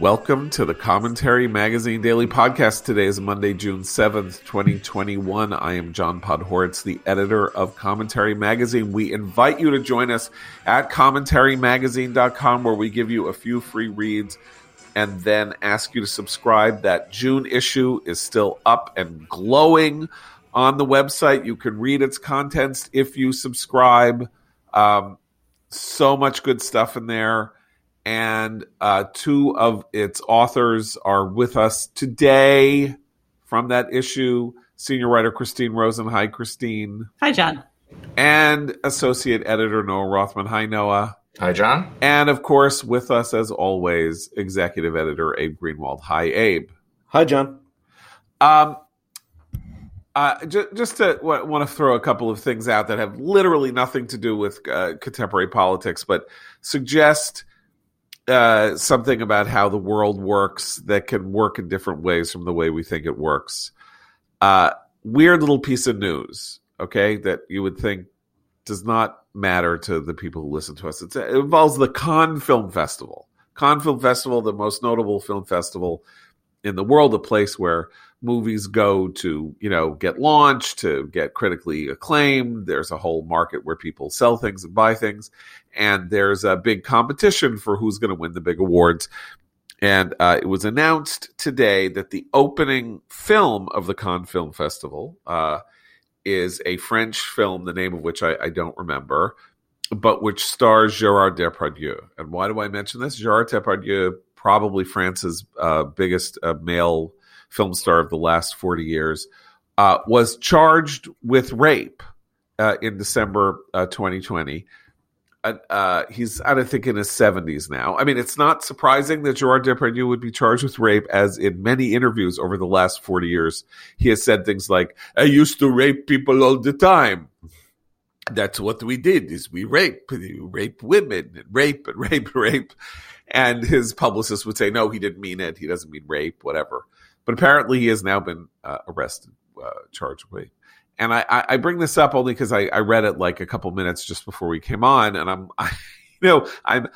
Welcome to the Commentary Magazine Daily Podcast. Today is Monday, June 7th, 2021. I am John Podhoretz, the editor of Commentary Magazine. We invite you to join us at commentarymagazine.com where we give you a few free reads and then ask you to subscribe. That June issue is still up and glowing on the website. You can read its contents if you subscribe. Um, so much good stuff in there and uh, two of its authors are with us today from that issue. Senior writer Christine Rosen. Hi, Christine. Hi, John. And associate editor Noah Rothman. Hi, Noah. Hi, John. And of course, with us as always, executive editor Abe Greenwald. Hi, Abe. Hi, John. Um, uh, just, just to w- want to throw a couple of things out that have literally nothing to do with uh, contemporary politics, but suggest uh, something about how the world works that can work in different ways from the way we think it works. Uh, weird little piece of news, okay, that you would think does not matter to the people who listen to us. It's, it involves the Cannes Film Festival. Cannes Film Festival, the most notable film festival in the world, a place where movies go to, you know, get launched, to get critically acclaimed. There's a whole market where people sell things and buy things. And there's a big competition for who's going to win the big awards. And uh, it was announced today that the opening film of the Cannes Film Festival uh, is a French film, the name of which I, I don't remember, but which stars Gerard Depardieu. And why do I mention this? Gerard Depardieu, probably France's uh, biggest uh, male film star of the last 40 years, uh, was charged with rape uh, in December uh, 2020. Uh, he's, I don't think, in his 70s now. I mean, it's not surprising that Gerard Depardieu would be charged with rape, as in many interviews over the last 40 years, he has said things like, I used to rape people all the time that's what we did is we rape rape women and rape and rape rape and his publicist would say no he didn't mean it he doesn't mean rape whatever but apparently, he has now been uh, arrested, uh, charged with. And I, I, bring this up only because I, I read it like a couple minutes just before we came on, and I'm, I, you know, I'm,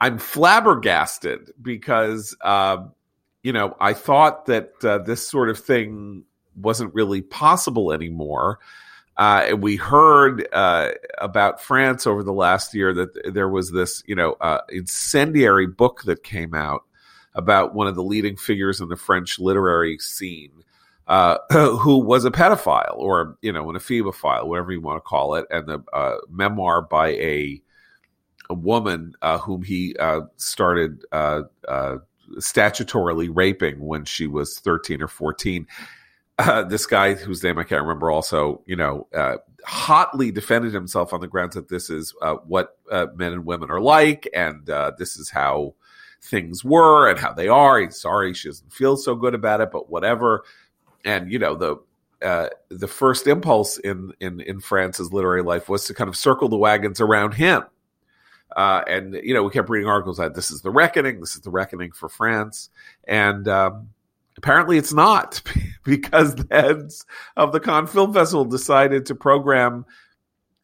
I'm flabbergasted because, um, you know, I thought that uh, this sort of thing wasn't really possible anymore. Uh, and we heard uh, about France over the last year that there was this, you know, uh, incendiary book that came out about one of the leading figures in the French literary scene. Uh, who was a pedophile or you know an ephebophile, whatever you want to call it, and the uh, memoir by a a woman uh, whom he uh, started uh, uh, statutorily raping when she was thirteen or fourteen. this guy, whose name I can't remember, also you know hotly defended himself on the grounds that this is what men and women are like, and this is how things were and how they are. He's sorry she doesn't feel so good about it, but whatever. And you know the uh, the first impulse in in in France's literary life was to kind of circle the wagons around him. Uh, and you know we kept reading articles that this is the reckoning, this is the reckoning for France, and um, apparently it's not because the heads of the Cannes Film Festival decided to program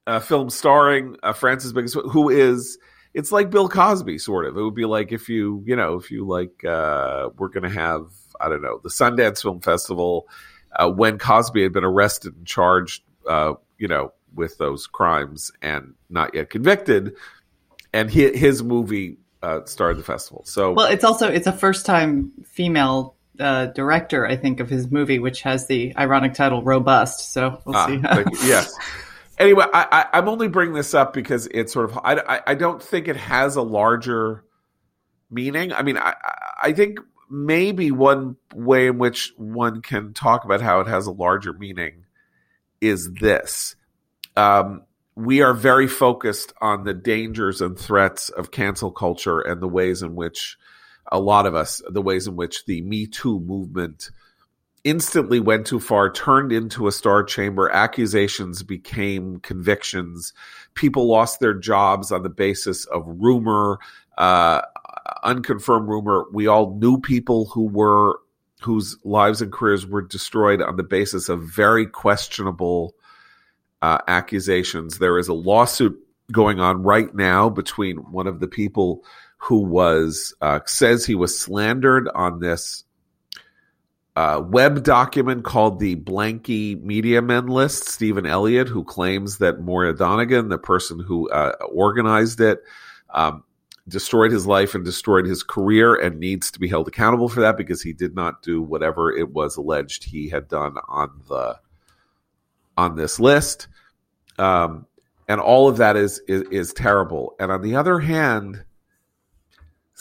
a film starring uh, France's biggest, who is it's like Bill Cosby, sort of. It would be like if you, you know, if you like, uh, we're going to have, I don't know, the Sundance Film Festival uh, when Cosby had been arrested and charged, uh, you know, with those crimes and not yet convicted, and his, his movie uh, starred the festival. So, well, it's also it's a first time female uh, director, I think, of his movie, which has the ironic title "Robust." So we'll ah, see. yes anyway, I, I, am only bringing this up because it's sort of I, I don't think it has a larger meaning. I mean, I I think maybe one way in which one can talk about how it has a larger meaning is this. Um, we are very focused on the dangers and threats of cancel culture and the ways in which a lot of us, the ways in which the Me Too movement instantly went too far, turned into a star chamber. Accusations became convictions. People lost their jobs on the basis of rumor, uh, unconfirmed rumor. We all knew people who were whose lives and careers were destroyed on the basis of very questionable uh, accusations. There is a lawsuit going on right now between one of the people who was uh, says he was slandered on this web document called the Blanky Media Men List. Stephen Elliott, who claims that Moira Donegan, the person who uh, organized it, um, destroyed his life and destroyed his career and needs to be held accountable for that because he did not do whatever it was alleged he had done on the on this list. Um, and all of that is, is is terrible. And on the other hand,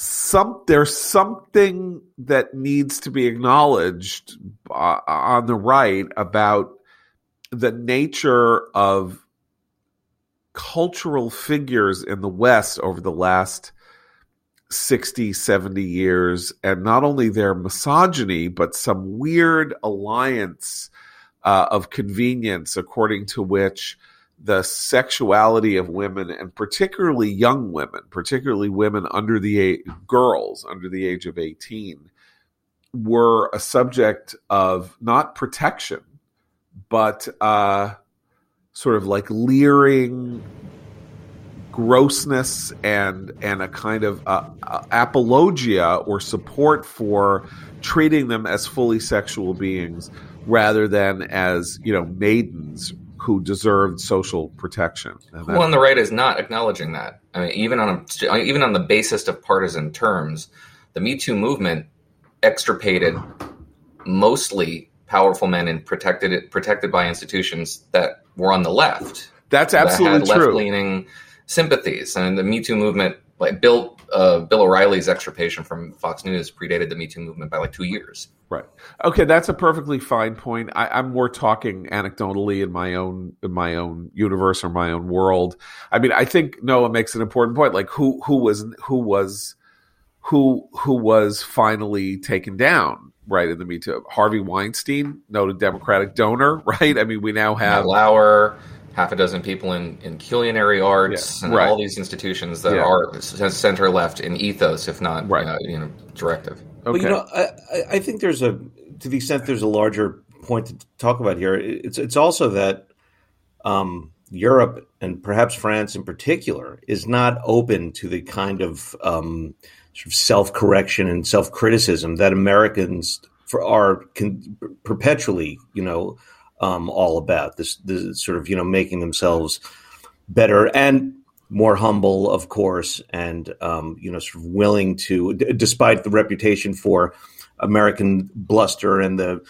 some there's something that needs to be acknowledged uh, on the right about the nature of cultural figures in the West over the last 60, 70 years, and not only their misogyny, but some weird alliance uh, of convenience according to which the sexuality of women and particularly young women, particularly women under the age, girls under the age of 18 were a subject of not protection, but uh, sort of like leering grossness and and a kind of uh, uh, apologia or support for treating them as fully sexual beings rather than as you know maidens who deserved social protection. Who on the right is not acknowledging that? I mean, even on a, even on the basis of partisan terms, the Me Too movement extirpated mostly powerful men and protected it, protected by institutions that were on the left. That's absolutely that true. Left leaning sympathies, and the Me Too movement, like Bill uh, Bill O'Reilly's extirpation from Fox News, predated the Me Too movement by like two years. Right. Okay, that's a perfectly fine point. I, am more talking anecdotally in my own in my own universe or my own world. I mean, I think Noah makes an important point. Like who who was who was who who was finally taken down right in the Me Too. Harvey Weinstein, noted Democratic donor, right? I mean, we now have Matt Lauer, half a dozen people in, in culinary arts, yeah, and right. all these institutions that yeah. are center left in ethos, if not right. uh, you know directive. Okay. Well, you know, I, I think there's a to the extent there's a larger point to talk about here. It's it's also that um, Europe and perhaps France in particular is not open to the kind of um, sort of self correction and self criticism that Americans for, are con- perpetually, you know, um, all about. This, this sort of you know making themselves better and more humble, of course, and um, you know, sort of willing to, d- despite the reputation for American bluster and the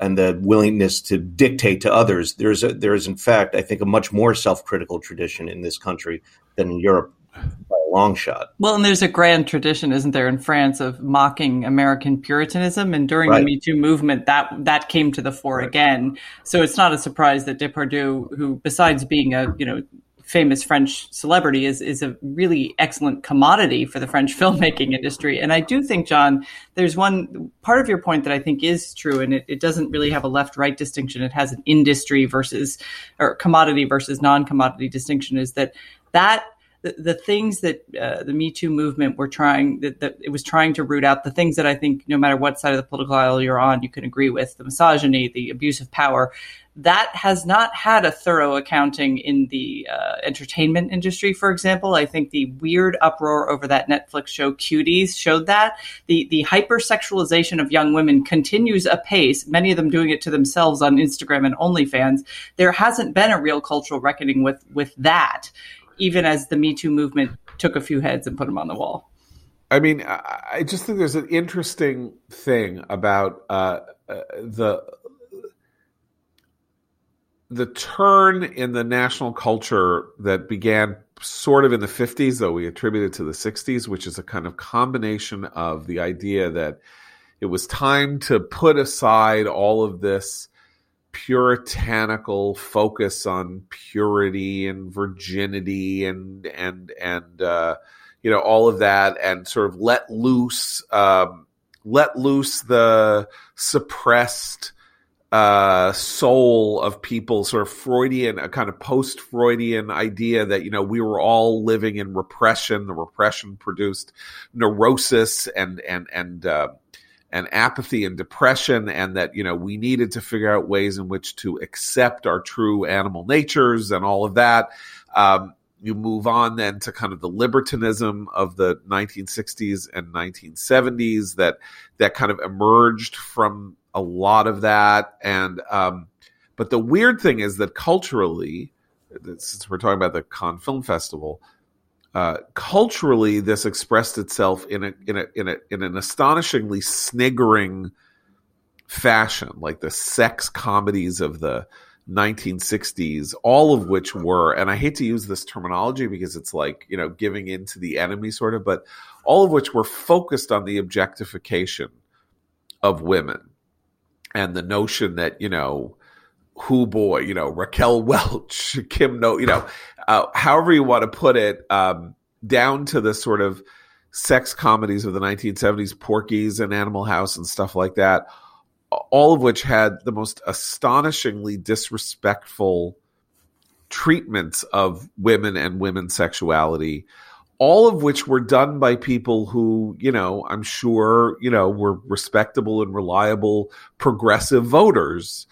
and the willingness to dictate to others. There's a, there is, in fact, I think, a much more self critical tradition in this country than in Europe by long shot. Well, and there's a grand tradition, isn't there, in France of mocking American Puritanism, and during right. the Me Too movement, that that came to the fore right. again. So it's not a surprise that Depardieu, who besides being a you know famous French celebrity is is a really excellent commodity for the French filmmaking industry. And I do think, John, there's one part of your point that I think is true, and it, it doesn't really have a left right distinction. It has an industry versus or commodity versus non commodity distinction. Is that that the, things that uh, the Me Too movement were trying that, that it was trying to root out the things that I think no matter what side of the political aisle you're on, you can agree with the misogyny, the abuse of power. That has not had a thorough accounting in the uh, entertainment industry, for example. I think the weird uproar over that Netflix show Cuties showed that the the hypersexualization of young women continues apace. Many of them doing it to themselves on Instagram and OnlyFans. There hasn't been a real cultural reckoning with with that even as the Me Too movement took a few heads and put them on the wall. I mean, I just think there's an interesting thing about uh, uh, the the turn in the national culture that began sort of in the 50s, though we attribute it to the 60s, which is a kind of combination of the idea that it was time to put aside all of this puritanical focus on purity and virginity and and and uh, you know all of that and sort of let loose um, let loose the suppressed uh, soul of people, sort of Freudian, a kind of post Freudian idea that, you know, we were all living in repression. The repression produced neurosis and, and, and, uh, and apathy and depression and that you know we needed to figure out ways in which to accept our true animal natures and all of that. Um, you move on then to kind of the libertinism of the 1960s and 1970s that that kind of emerged from a lot of that. And um, but the weird thing is that culturally since we're talking about the Cannes Film Festival uh, culturally this expressed itself in a in a in a in an astonishingly sniggering fashion like the sex comedies of the 1960s, all of which were, and I hate to use this terminology because it's like, you know, giving in to the enemy sort of, but all of which were focused on the objectification of women and the notion that, you know, who boy, you know, Raquel Welch, Kim No, you know, uh, however you want to put it, um, down to the sort of sex comedies of the 1970s, Porky's and Animal House and stuff like that all of which had the most astonishingly disrespectful treatments of women and women's sexuality all of which were done by people who you know i'm sure you know were respectable and reliable progressive voters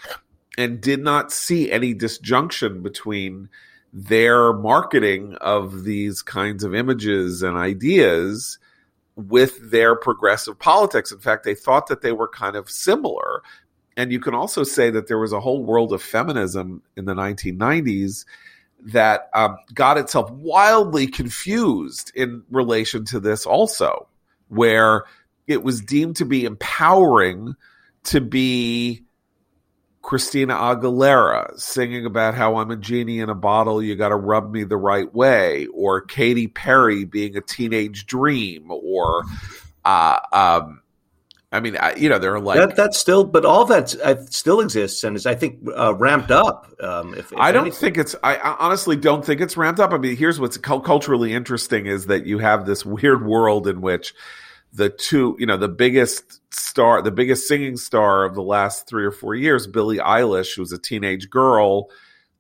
and did not see any disjunction between their marketing of these kinds of images and ideas with their progressive politics. In fact, they thought that they were kind of similar. And you can also say that there was a whole world of feminism in the 1990s that um, got itself wildly confused in relation to this, also, where it was deemed to be empowering to be Christina Aguilera singing about how I'm a genie in a bottle, you got to rub me the right way, or Katy Perry being a teenage dream, or, uh, um, I mean, I, you know, there are like that, that's still, but all that uh, still exists and is, I think, uh, ramped up. Um, if, if I don't anything. think it's, I honestly don't think it's ramped up. I mean, here's what's culturally interesting is that you have this weird world in which the two, you know, the biggest star, the biggest singing star of the last three or four years, Billie Eilish, who was a teenage girl,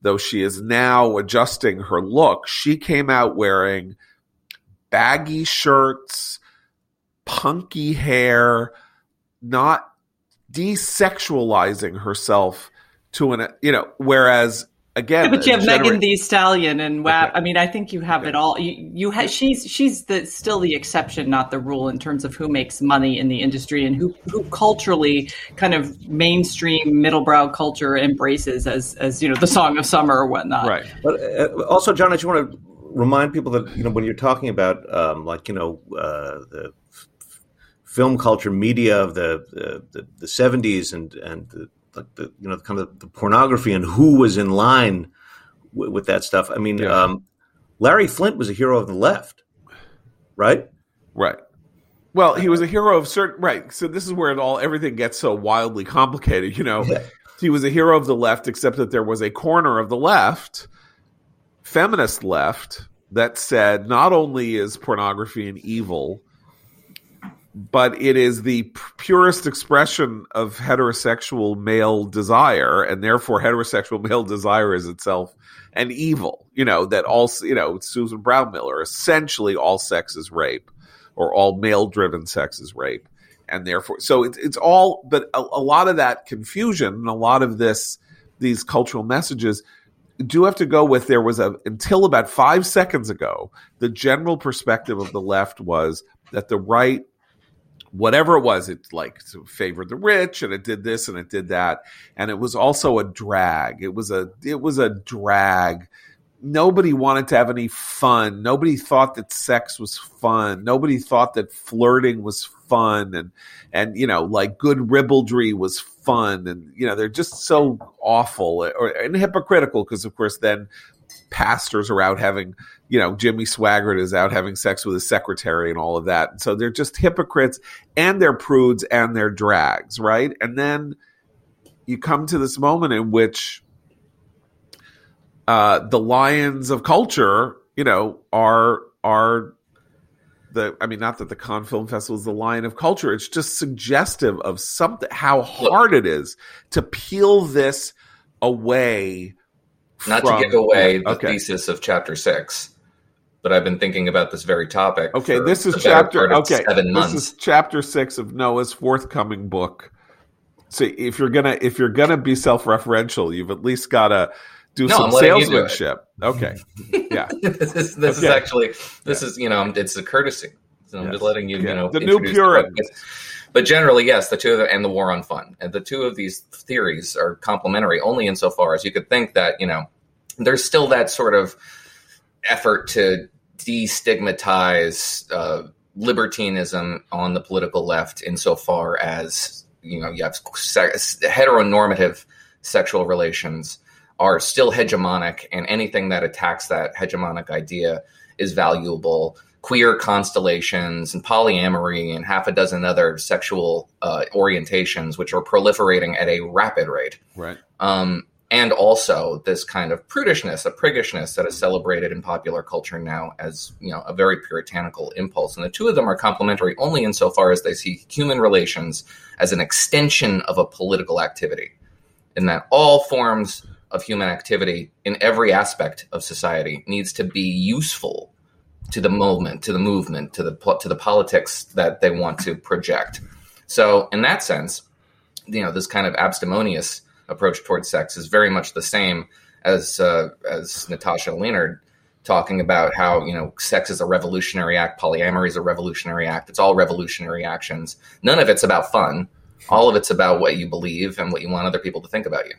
though she is now adjusting her look, she came out wearing baggy shirts, punky hair, not desexualizing herself to an, you know, whereas again. Yeah, but you have gener- Megan Thee Stallion and WAP. Okay. I mean, I think you have okay. it all. You, you ha- she's she's the still the exception, not the rule, in terms of who makes money in the industry and who who culturally kind of mainstream middlebrow culture embraces as as you know the song of summer or whatnot. Right. But uh, also, John, I just want to remind people that you know when you're talking about um, like you know uh, the film culture media of the the, the 70s and and the like the you know kind of the pornography and who was in line w- with that stuff. I mean, yeah. um, Larry Flynt was a hero of the left, right? Right. Well, he was a hero of certain right. So this is where it all everything gets so wildly complicated. You know, yeah. he was a hero of the left, except that there was a corner of the left, feminist left, that said not only is pornography an evil, but it is the purest expression of heterosexual male desire, and therefore heterosexual male desire is itself an evil. You know that all you know Susan Brownmiller essentially all sex is rape, or all male driven sex is rape, and therefore so it's it's all. But a, a lot of that confusion and a lot of this these cultural messages do have to go with there was a until about five seconds ago the general perspective of the left was that the right whatever it was, it like favored the rich and it did this and it did that. And it was also a drag. It was a, it was a drag. Nobody wanted to have any fun. Nobody thought that sex was fun. Nobody thought that flirting was fun and, and, you know, like good ribaldry was fun. And, you know, they're just so awful or, and hypocritical because of course then pastors are out having, you know, Jimmy Swaggart is out having sex with his secretary and all of that. And so they're just hypocrites and they're prudes and they're drags, right? And then you come to this moment in which uh, the lions of culture, you know, are are the I mean, not that the Cannes Film Festival is the lion of culture. It's just suggestive of something how hard it is to peel this away not from, to give away the okay. thesis of chapter six, but I've been thinking about this very topic. Okay, this is chapter. Okay, seven months. this is chapter six of Noah's forthcoming book. So if you're gonna if you're gonna be self referential, you've at least got to do no, some salesmanship. Okay, yeah. this is this okay. is actually this yeah. is you know it's a courtesy. So I'm yes. just letting you yeah. you know the new Puritans. But generally, yes, the two of them, and the war on fun, and the two of these theories are complementary only insofar as you could think that you know there's still that sort of effort to destigmatize uh, libertinism on the political left insofar as you know you have heteronormative sexual relations are still hegemonic, and anything that attacks that hegemonic idea is valuable. Queer constellations and polyamory and half a dozen other sexual uh, orientations, which are proliferating at a rapid rate. Right. Um, and also this kind of prudishness, a priggishness that is celebrated in popular culture now as you know a very puritanical impulse. And the two of them are complementary only insofar as they see human relations as an extension of a political activity, in that all forms of human activity in every aspect of society needs to be useful to the movement, to the movement, to the to the politics that they want to project. So, in that sense, you know, this kind of abstemious approach towards sex is very much the same as uh, as Natasha Lennard talking about how you know sex is a revolutionary act, polyamory is a revolutionary act. It's all revolutionary actions. None of it's about fun. All of it's about what you believe and what you want other people to think about you.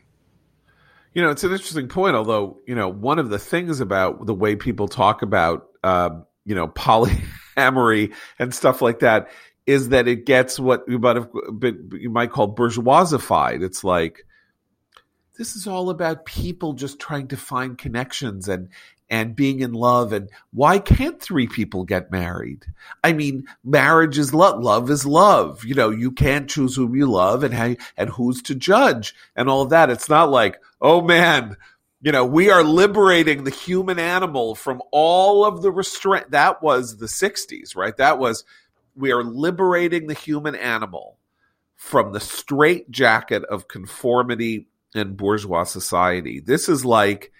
You know, it's an interesting point. Although, you know, one of the things about the way people talk about, um, you know, polyamory and stuff like that is that it gets what you might have, you might call bourgeoisified. It's like, this is all about people just trying to find connections and and being in love. And why can't three people get married? I mean marriage is love. Love is love. You know you can't choose whom you love and how and who's to judge and all that. It's not like oh man you know we are liberating the human animal from all of the restraint that was the 60s right that was we are liberating the human animal from the straight jacket of conformity in bourgeois society. This is like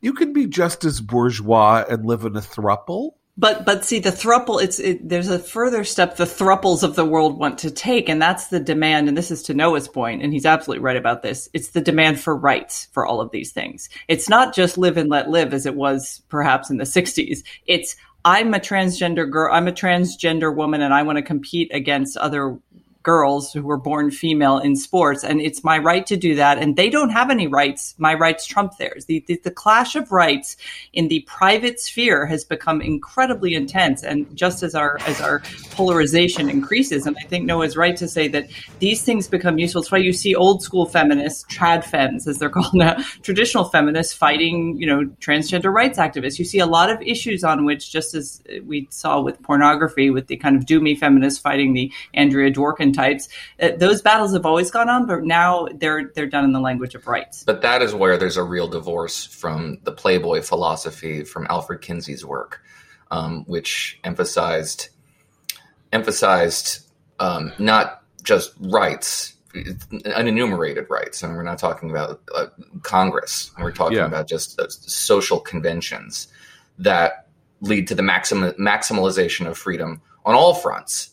you can be just as bourgeois and live in a thruple. But but see the thruple it's it, there's a further step the thruples of the world want to take and that's the demand and this is to Noah's point and he's absolutely right about this. It's the demand for rights for all of these things. It's not just live and let live as it was perhaps in the 60s it's I'm a transgender girl I'm a transgender woman and I want to compete against other girls who were born female in sports, and it's my right to do that. And they don't have any rights. My rights trump theirs. The, the, the clash of rights in the private sphere has become incredibly intense, and just as our as our polarization increases, and I think Noah's right to say that these things become useful. That's why you see old school feminists, trad femmes, as they're called now, traditional feminists fighting, you know, transgender rights activists. You see a lot of issues on which, just as we saw with pornography, with the kind of doomy feminists fighting the Andrea Dworkin types. Uh, those battles have always gone on, but now they're they're done in the language of rights. But that is where there's a real divorce from the Playboy philosophy from Alfred Kinsey's work, um, which emphasized emphasized um, not just rights unenumerated rights and we're not talking about uh, congress we're talking yeah. about just uh, social conventions that lead to the maxim- maximalization of freedom on all fronts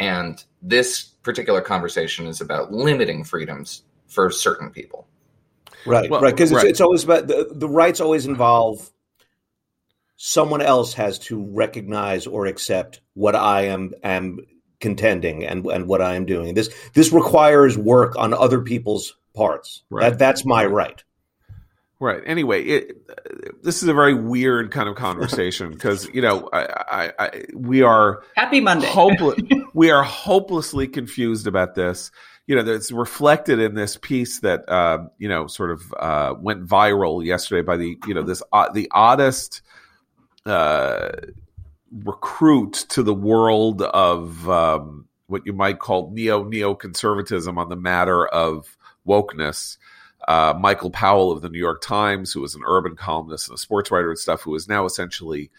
and this particular conversation is about limiting freedoms for certain people. Right, well, right. Because right. it's, it's, always about the, the rights always involve someone else has to recognize or accept what I am am contending and and what I am doing. This this requires work on other people's parts. Right. That that's my right. Right. Anyway, it, this is a very weird kind of conversation because you know I, I, I, we are happy Monday. hopeless, we are hopelessly confused about this. You know, it's reflected in this piece that uh, you know sort of uh, went viral yesterday by the you know this uh, the oddest uh, recruit to the world of um, what you might call neo neoconservatism on the matter of wokeness uh, Michael Powell of the New York Times, who was an urban columnist and a sports writer and stuff, who is now essentially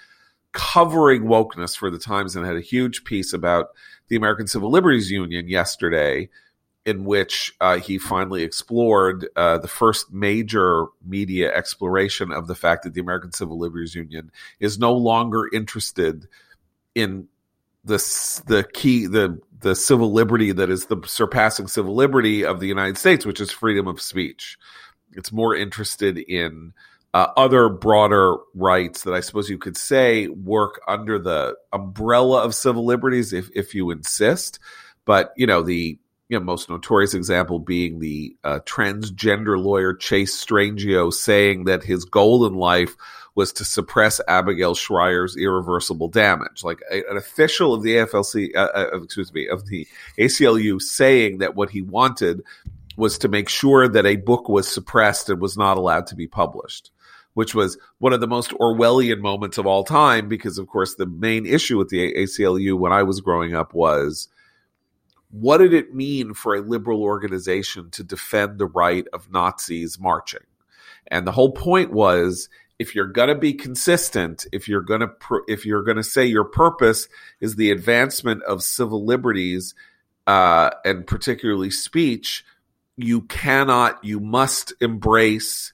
covering wokeness for the Times and had a huge piece about the American Civil Liberties Union yesterday, in which uh, he finally explored uh, the first major media exploration of the fact that the American Civil Liberties Union is no longer interested in the the key the the civil liberty that is the surpassing civil liberty of the United States, which is freedom of speech. it's more interested in uh, other broader rights that I suppose you could say work under the umbrella of civil liberties if, if you insist. But, you know, the you know, most notorious example being the uh, transgender lawyer Chase Strangio saying that his goal in life was to suppress Abigail Shrier's irreversible damage. Like a, an official of the AFLC, uh, uh, excuse me, of the ACLU saying that what he wanted was to make sure that a book was suppressed and was not allowed to be published, which was one of the most Orwellian moments of all time. Because, of course, the main issue with the ACLU when I was growing up was what did it mean for a liberal organization to defend the right of Nazis marching? And the whole point was if you're going to be consistent, if you're going to if you're going to say your purpose is the advancement of civil liberties uh, and particularly speech, you cannot, you must embrace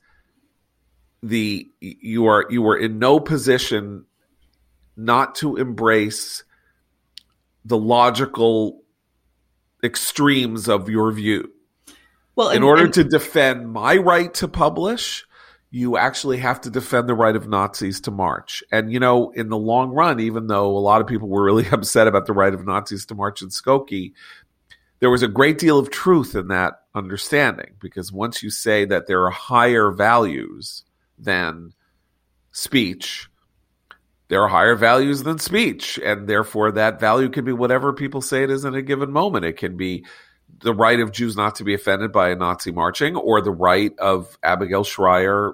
the you are you are in no position not to embrace the logical extremes of your view. Well, in and, order and, to defend my right to publish, you actually have to defend the right of Nazis to march. And, you know, in the long run, even though a lot of people were really upset about the right of Nazis to march in Skokie, there was a great deal of truth in that understanding because once you say that there are higher values than speech, there are higher values than speech. And therefore, that value can be whatever people say it is in a given moment. It can be the right of Jews not to be offended by a Nazi marching, or the right of Abigail Shrier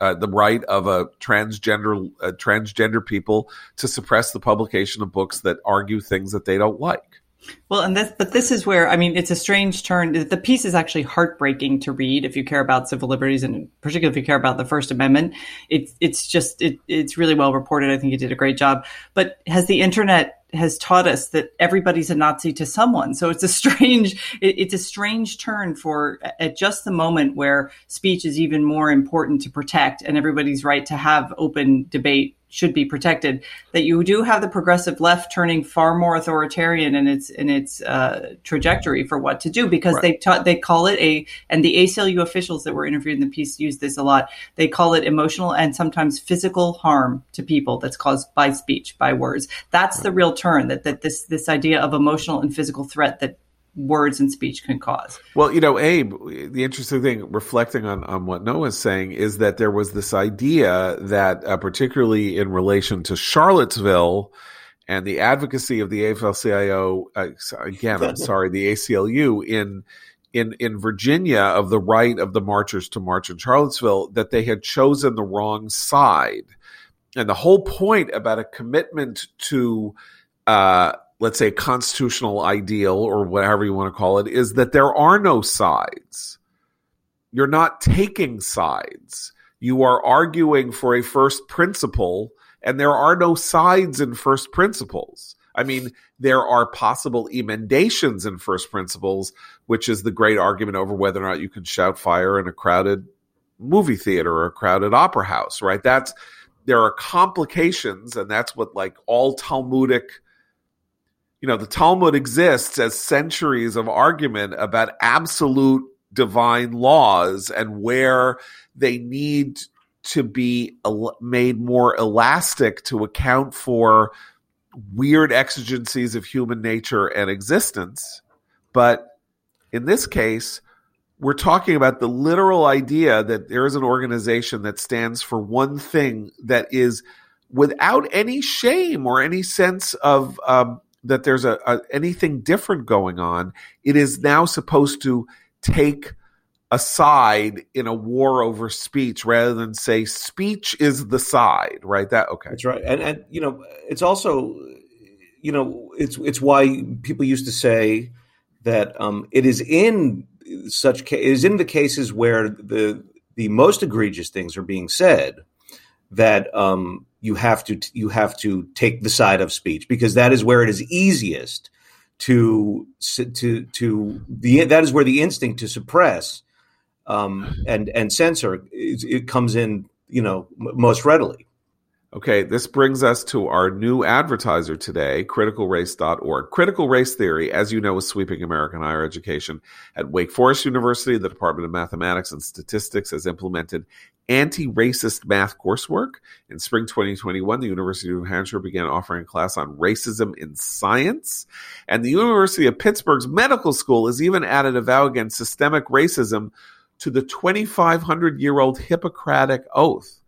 uh, the right of a transgender uh, transgender people to suppress the publication of books that argue things that they don't like. Well, and this, but this is where I mean, it's a strange turn. The piece is actually heartbreaking to read if you care about civil liberties, and particularly if you care about the First Amendment. It's it's just it, it's really well reported. I think you did a great job. But has the internet has taught us that everybody's a Nazi to someone. So it's a strange, it, it's a strange turn for at just the moment where speech is even more important to protect and everybody's right to have open debate should be protected. That you do have the progressive left turning far more authoritarian in its in its uh, trajectory for what to do because right. they taught they call it a and the ACLU officials that were interviewed in the piece use this a lot. They call it emotional and sometimes physical harm to people that's caused by speech by words. That's right. the real turn that that this this idea of emotional and physical threat that words and speech can cause. Well, you know, Abe, the interesting thing, reflecting on, on what Noah's saying, is that there was this idea that, uh, particularly in relation to Charlottesville and the advocacy of the AFL-CIO, uh, again, I'm sorry, the ACLU in in in Virginia of the right of the marchers to march in Charlottesville, that they had chosen the wrong side, and the whole point about a commitment to uh, let's say constitutional ideal or whatever you want to call it is that there are no sides. You're not taking sides. You are arguing for a first principle and there are no sides in first principles. I mean, there are possible emendations in first principles, which is the great argument over whether or not you can shout fire in a crowded movie theater or a crowded opera house, right? That's there are complications, and that's what like all Talmudic you know, the Talmud exists as centuries of argument about absolute divine laws and where they need to be made more elastic to account for weird exigencies of human nature and existence. But in this case, we're talking about the literal idea that there is an organization that stands for one thing that is without any shame or any sense of um, that there's a, a anything different going on. It is now supposed to take a side in a war over speech rather than say speech is the side, right? That okay. That's right. And and you know, it's also you know, it's it's why people used to say that um, it is in such ca- it is in the cases where the the most egregious things are being said that um, you have to you have to take the side of speech because that is where it is easiest to to to the that is where the instinct to suppress um, and and censor it comes in you know most readily. Okay, this brings us to our new advertiser today, criticalrace.org. Critical race theory, as you know, is sweeping American higher education. At Wake Forest University, the Department of Mathematics and Statistics has implemented anti racist math coursework. In spring 2021, the University of New Hampshire began offering a class on racism in science. And the University of Pittsburgh's medical school has even added a vow against systemic racism to the 2,500 year old Hippocratic Oath.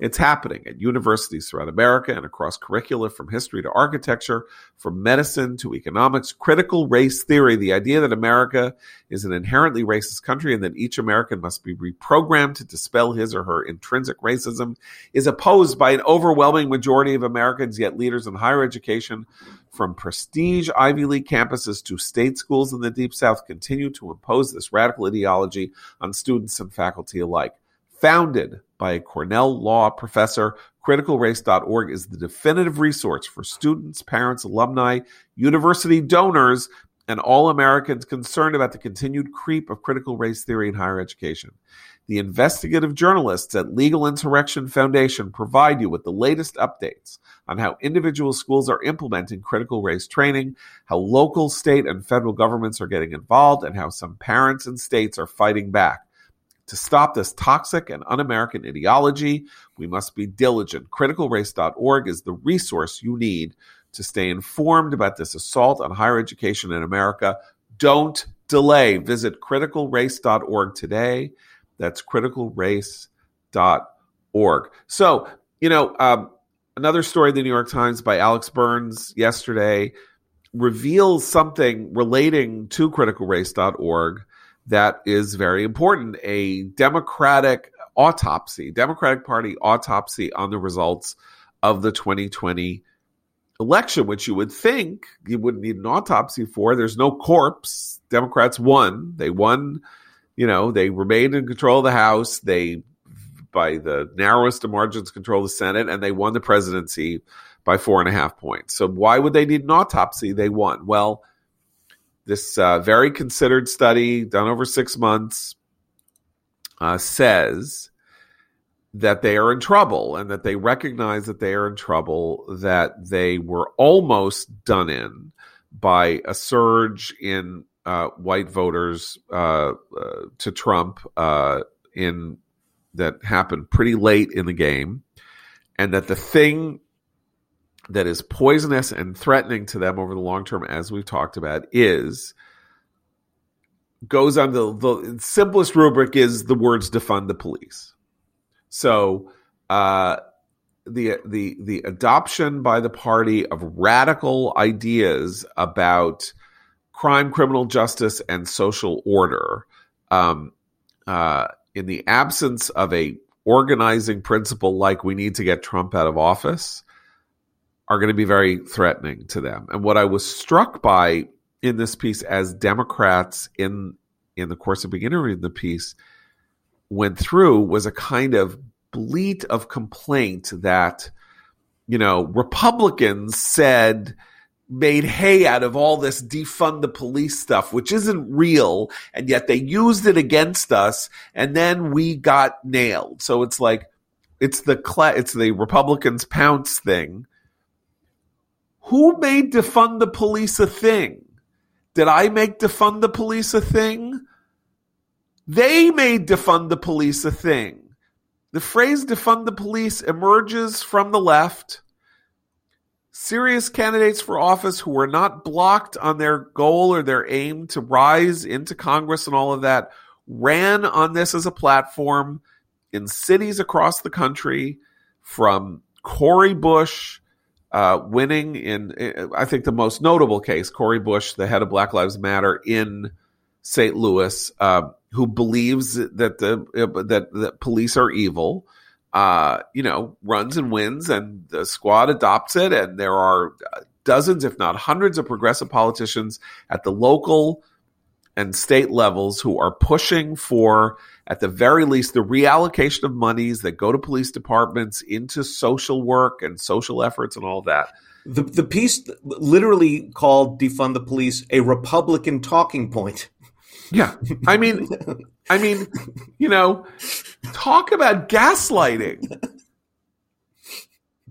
It's happening at universities throughout America and across curricula from history to architecture, from medicine to economics. Critical race theory, the idea that America is an inherently racist country and that each American must be reprogrammed to dispel his or her intrinsic racism, is opposed by an overwhelming majority of Americans, yet leaders in higher education from prestige Ivy League campuses to state schools in the Deep South continue to impose this radical ideology on students and faculty alike. Founded by a Cornell law professor, criticalrace.org is the definitive resource for students, parents, alumni, university donors, and all Americans concerned about the continued creep of critical race theory in higher education. The investigative journalists at Legal Insurrection Foundation provide you with the latest updates on how individual schools are implementing critical race training, how local, state, and federal governments are getting involved, and how some parents and states are fighting back. To stop this toxic and un American ideology, we must be diligent. CriticalRace.org is the resource you need to stay informed about this assault on higher education in America. Don't delay. Visit criticalrace.org today. That's criticalrace.org. So, you know, um, another story in the New York Times by Alex Burns yesterday reveals something relating to criticalrace.org that is very important a democratic autopsy, Democratic Party autopsy on the results of the 2020 election, which you would think you wouldn't need an autopsy for. There's no corpse. Democrats won. They won, you know, they remained in control of the House. They, by the narrowest of margins, control the Senate, and they won the presidency by four and a half points. So why would they need an autopsy? They won. Well, this uh, very considered study done over six months uh, says that they are in trouble and that they recognize that they are in trouble, that they were almost done in by a surge in uh, white voters uh, uh, to Trump uh, in that happened pretty late in the game, and that the thing that is poisonous and threatening to them over the long term, as we've talked about, is goes on the, the simplest rubric is the words defund the police. So uh, the the the adoption by the party of radical ideas about crime, criminal justice, and social order, um, uh, in the absence of a organizing principle like we need to get Trump out of office, are going to be very threatening to them. And what I was struck by in this piece as Democrats in in the course of beginning the piece went through was a kind of bleat of complaint that you know Republicans said made hay out of all this defund the police stuff, which isn't real, and yet they used it against us, and then we got nailed. So it's like it's the it's the Republicans pounce thing who made defund the police a thing? Did I make defund the police a thing? They made defund the police a thing. The phrase defund the police emerges from the left. Serious candidates for office who were not blocked on their goal or their aim to rise into Congress and all of that ran on this as a platform in cities across the country from Cori Bush uh, winning in, I think the most notable case, Cori Bush, the head of Black Lives Matter in St. Louis, uh, who believes that the that that police are evil, uh, you know, runs and wins, and the squad adopts it, and there are dozens, if not hundreds, of progressive politicians at the local and state levels who are pushing for at the very least, the reallocation of monies that go to police departments into social work and social efforts and all that. The, the piece literally called defund the police a Republican talking point. Yeah. I mean, I mean, you know, talk about gaslighting.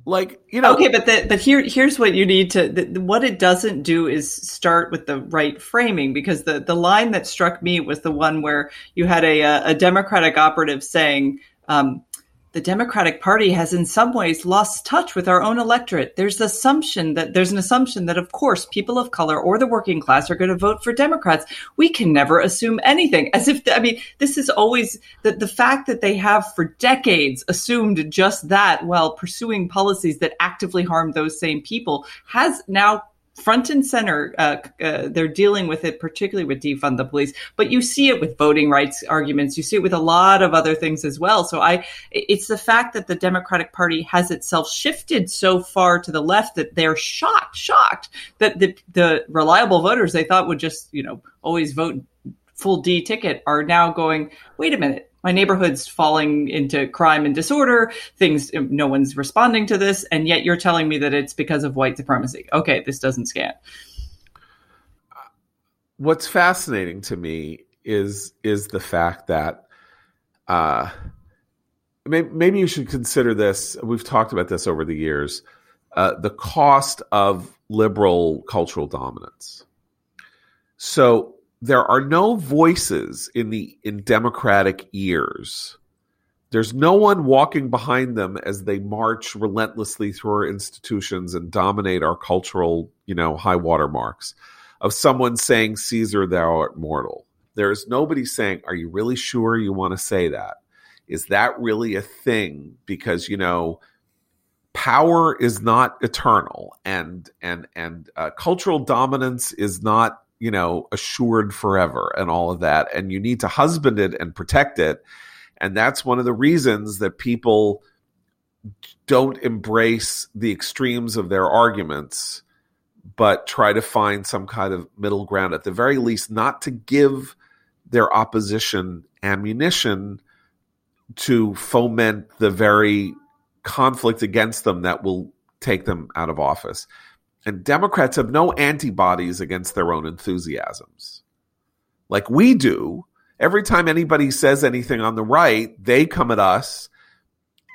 like you know okay but the, but here here's what you need to the, what it doesn't do is start with the right framing because the the line that struck me was the one where you had a a democratic operative saying um, the Democratic Party has in some ways lost touch with our own electorate. There's assumption that there's an assumption that of course people of color or the working class are going to vote for Democrats. We can never assume anything. As if I mean this is always the the fact that they have for decades assumed just that while pursuing policies that actively harm those same people has now front and center. Uh, uh, they're dealing with it, particularly with defund the police, but you see it with voting rights arguments. You see it with a lot of other things as well. So I, it's the fact that the Democratic Party has itself shifted so far to the left that they're shocked, shocked that the, the reliable voters they thought would just, you know, always vote full D ticket are now going, wait a minute, my neighborhood's falling into crime and disorder. Things no one's responding to this. And yet you're telling me that it's because of white supremacy. Okay this doesn't scan what's fascinating to me is is the fact that uh maybe, maybe you should consider this. We've talked about this over the years. Uh, the cost of liberal cultural dominance. So there are no voices in the in democratic ears. There's no one walking behind them as they march relentlessly through our institutions and dominate our cultural you know high water marks of someone saying caesar thou art mortal. There is nobody saying are you really sure you want to say that? Is that really a thing? Because you know power is not eternal and and and uh, cultural dominance is not you know, assured forever and all of that. And you need to husband it and protect it. And that's one of the reasons that people don't embrace the extremes of their arguments, but try to find some kind of middle ground, at the very least, not to give their opposition ammunition to foment the very conflict against them that will take them out of office. And Democrats have no antibodies against their own enthusiasms. Like we do. Every time anybody says anything on the right, they come at us.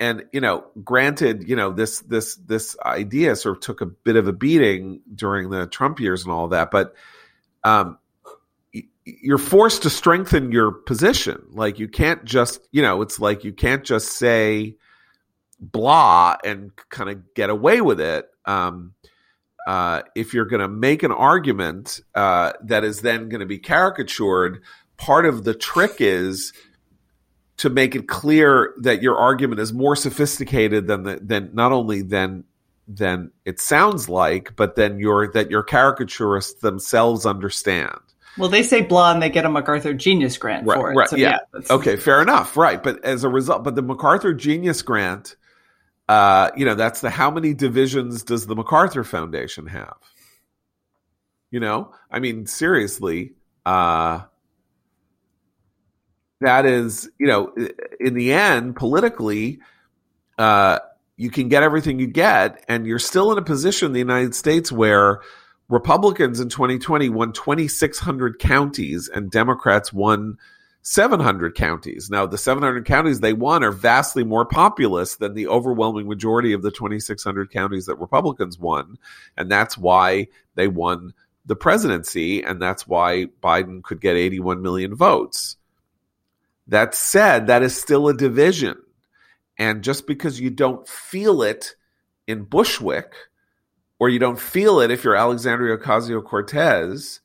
And, you know, granted, you know, this this this idea sort of took a bit of a beating during the Trump years and all that, but um you're forced to strengthen your position. Like you can't just, you know, it's like you can't just say blah and kind of get away with it. Um, uh, if you're going to make an argument uh, that is then going to be caricatured, part of the trick is to make it clear that your argument is more sophisticated than the, than not only than than it sounds like, but then your that your caricaturists themselves understand. Well, they say blah, and they get a MacArthur Genius Grant right, for it. Right, so, yeah. yeah okay, fair enough. Right, but as a result, but the MacArthur Genius Grant uh, you know, that's the how many divisions does the MacArthur Foundation have? You know, I mean, seriously, uh, that is, you know, in the end, politically, uh, you can get everything you get, and you're still in a position in the United States where Republicans in 2020 won 2,600 counties and Democrats won 700 counties. Now, the 700 counties they won are vastly more populous than the overwhelming majority of the 2,600 counties that Republicans won. And that's why they won the presidency. And that's why Biden could get 81 million votes. That said, that is still a division. And just because you don't feel it in Bushwick, or you don't feel it if you're Alexandria Ocasio Cortez,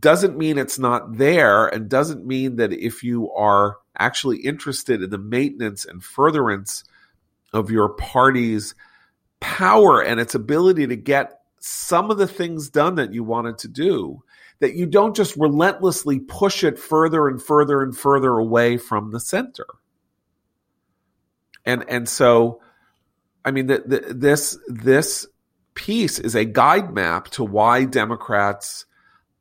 doesn't mean it's not there and doesn't mean that if you are actually interested in the maintenance and furtherance of your party's power and its ability to get some of the things done that you wanted to do that you don't just relentlessly push it further and further and further away from the center. And and so i mean the, the, this this piece is a guide map to why democrats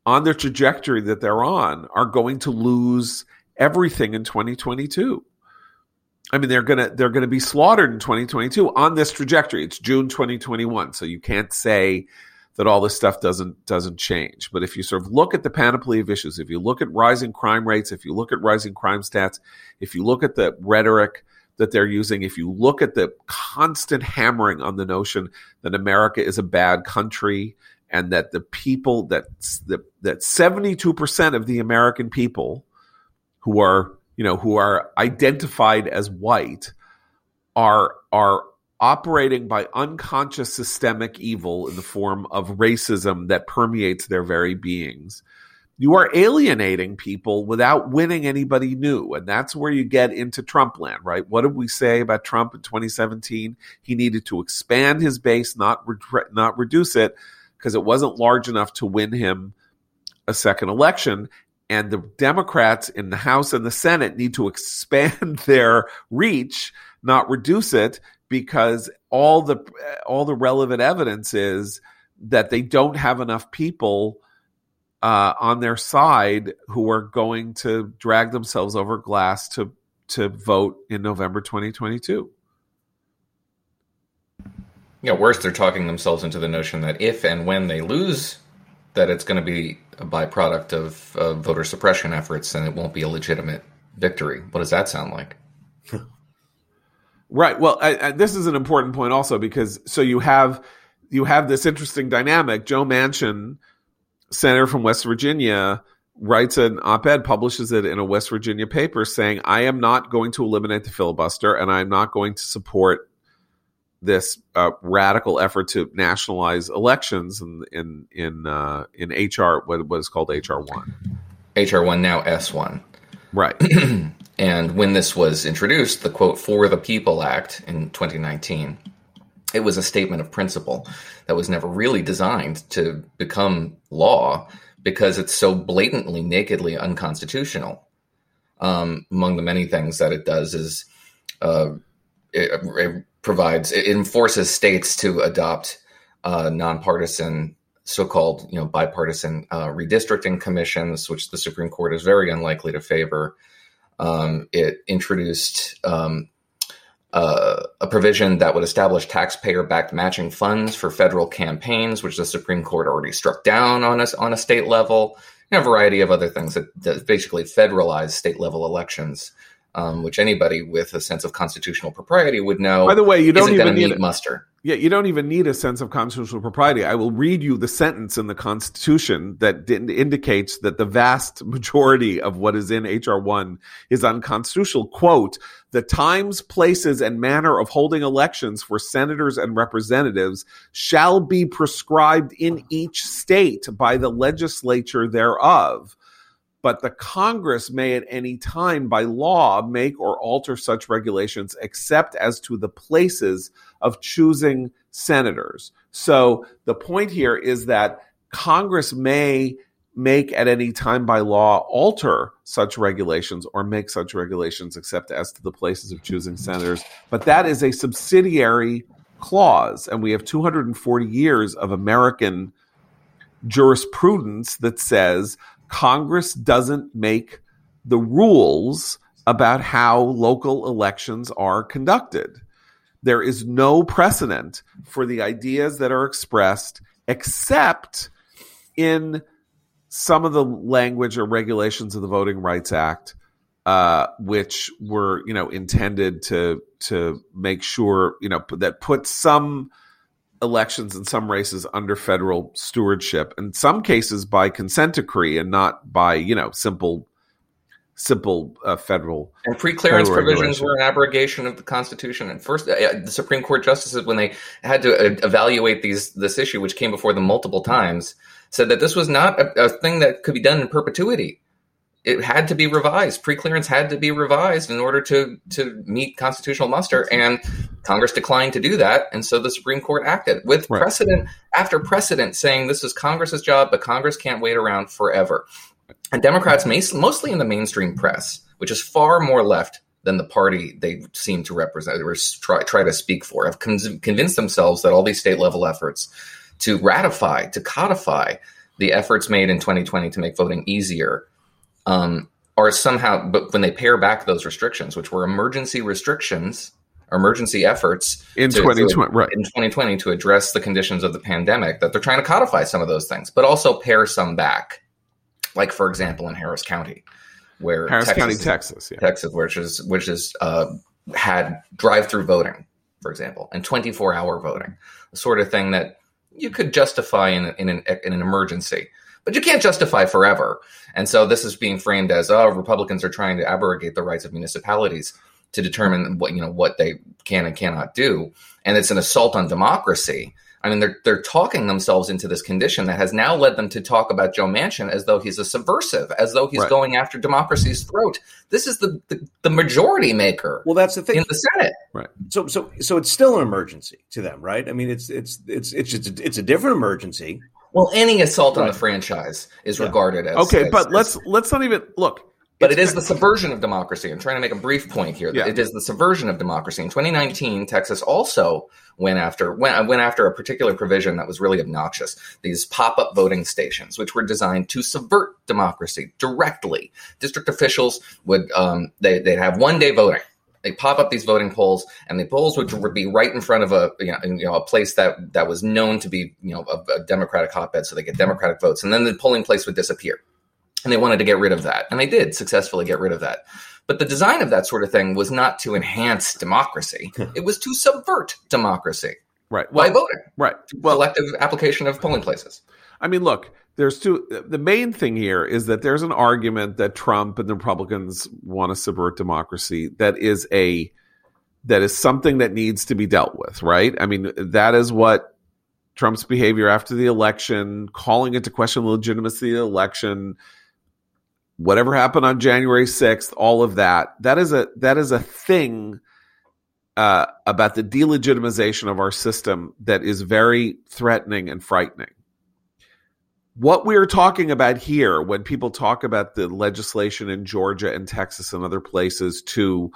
on their trajectory that they're on are going to lose everything in 2022. I mean, they're gonna they're gonna be slaughtered in 2022 on this trajectory. It's June 2021, so you can't say that all this stuff doesn't doesn't change. But if you sort of look at the panoply of issues, if you look at rising crime rates, if you look at rising crime stats, if you look at the rhetoric that they're using, if you look at the constant hammering on the notion that America is a bad country and that the people that that that 72% of the American people who are, you know, who are identified as white are are operating by unconscious systemic evil in the form of racism that permeates their very beings you are alienating people without winning anybody new. And that's where you get into Trump land, right? What did we say about Trump in 2017? He needed to expand his base, not, re- not reduce it, because it wasn't large enough to win him a second election. And the Democrats in the House and the Senate need to expand their reach, not reduce it, because all the all the relevant evidence is that they don't have enough people uh, on their side who are going to drag themselves over glass to to vote in November 2022. Yeah, worse, they're talking themselves into the notion that if and when they lose, that it's going to be a byproduct of voter suppression efforts, and it won't be a legitimate victory. What does that sound like? right. Well, I, I, this is an important point also because so you have you have this interesting dynamic. Joe Manchin senator from West Virginia writes an op-ed, publishes it in a West Virginia paper, saying, "I am not going to eliminate the filibuster, and I'm not going to support this uh, radical effort to nationalize elections in in in uh, in HR what was called HR one, HR one now S one, right." and when this was introduced, the quote "For the People" Act in 2019 it was a statement of principle that was never really designed to become law because it's so blatantly, nakedly unconstitutional. Um, among the many things that it does is uh, it, it, provides, it enforces states to adopt uh, nonpartisan, so-called, you know, bipartisan uh, redistricting commissions, which the Supreme Court is very unlikely to favor. Um, it introduced um, uh, a provision that would establish taxpayer backed matching funds for federal campaigns, which the Supreme Court already struck down on a, on a state level, and a variety of other things that, that basically federalize state level elections. Um, which anybody with a sense of constitutional propriety would know. By the way, you don't even need muster. Yeah, you don't even need a sense of constitutional propriety. I will read you the sentence in the Constitution that indicates that the vast majority of what is in HR 1 is unconstitutional. Quote, the times, places, and manner of holding elections for senators and representatives shall be prescribed in each state by the legislature thereof but the Congress may at any time by law make or alter such regulations except as to the places of choosing senators. So the point here is that Congress may make at any time by law alter such regulations or make such regulations except as to the places of choosing senators. But that is a subsidiary clause. And we have 240 years of American jurisprudence that says Congress doesn't make the rules about how local elections are conducted. There is no precedent for the ideas that are expressed except in some of the language or regulations of the Voting Rights Act, uh, which were you know intended to to make sure you know that put some elections in some races under federal stewardship in some cases by consent decree and not by you know simple simple uh, federal and pre-clearance provisions were an abrogation of the constitution. And first uh, the supreme court justices when they had to uh, evaluate these this issue which came before them multiple times said that this was not a, a thing that could be done in perpetuity it had to be revised. Pre-clearance had to be revised in order to to meet constitutional muster, and Congress declined to do that, and so the Supreme Court acted with right. precedent after precedent, saying this is Congress's job, but Congress can't wait around forever. And Democrats, mostly in the mainstream press, which is far more left than the party they seem to represent or try, try to speak for, have con- convinced themselves that all these state level efforts to ratify, to codify the efforts made in 2020 to make voting easier um, are somehow, but when they pare back those restrictions, which were emergency restrictions, emergency efforts in 2020, right. in 2020 to address the conditions of the pandemic, that they're trying to codify some of those things, but also pare some back. Like, for example, in Harris County, where Harris Texas, County, Texas, yeah. Texas, which is which is uh, had drive-through voting, for example, and 24-hour voting, the sort of thing that you could justify in, in, an, in an emergency but you can't justify forever. And so this is being framed as, oh, Republicans are trying to abrogate the rights of municipalities to determine what you know what they can and cannot do, and it's an assault on democracy. I mean, they're they're talking themselves into this condition that has now led them to talk about Joe Manchin as though he's a subversive, as though he's right. going after democracy's throat. This is the, the, the majority maker. Well, that's the thing in the Senate, right? So so so it's still an emergency to them, right? I mean, it's it's it's it's it's it's a different emergency. Well, any assault right. on the franchise is yeah. regarded as okay, as, but as, let's let's not even look. But it is the subversion of democracy. I'm trying to make a brief point here. Yeah. It is the subversion of democracy. In 2019, Texas also went after went, went after a particular provision that was really obnoxious. These pop-up voting stations, which were designed to subvert democracy directly. District officials would um, they they'd have one day voting they pop up these voting polls, and the polls would be right in front of a you know, you know a place that that was known to be you know a, a Democratic hotbed, so they get Democratic votes, and then the polling place would disappear. And they wanted to get rid of that, and they did successfully get rid of that. But the design of that sort of thing was not to enhance democracy; it was to subvert democracy. Right. Well, by voting. Right. Well, selective application of polling places. I mean, look, there's two. The main thing here is that there's an argument that Trump and the Republicans want to subvert democracy. That is a that is something that needs to be dealt with, right? I mean, that is what Trump's behavior after the election, calling into question the legitimacy of the election, whatever happened on January 6th, all of that. That is a that is a thing uh, about the delegitimization of our system that is very threatening and frightening what we're talking about here when people talk about the legislation in Georgia and Texas and other places to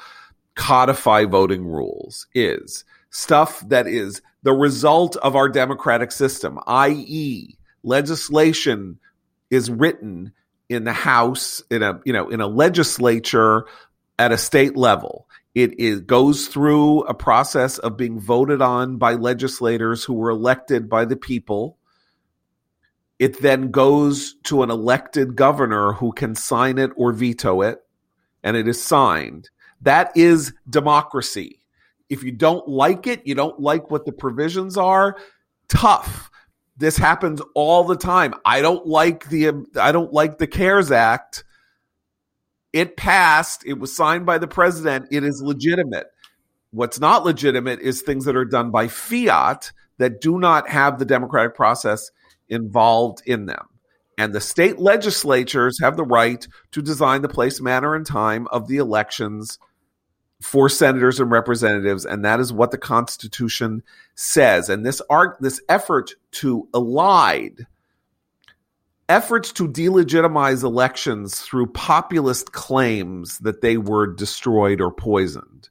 codify voting rules is stuff that is the result of our democratic system, i.e., legislation is written in the House, in a you know, in a legislature at a state level. It is, goes through a process of being voted on by legislators who were elected by the people it then goes to an elected governor who can sign it or veto it, and it is signed. That is democracy. If you don't like it, you don't like what the provisions are, tough. This happens all the time. I don't like the I don't like the CARES Act. It passed, it was signed by the president, it is legitimate. What's not legitimate is things that are done by fiat that do not have the democratic process involved in them. And the state legislatures have the right to design the place, manner, and time of the elections for senators and representatives, and that is what the Constitution says. And this art, this effort to elide, efforts to delegitimize elections through populist claims that they were destroyed or poisoned,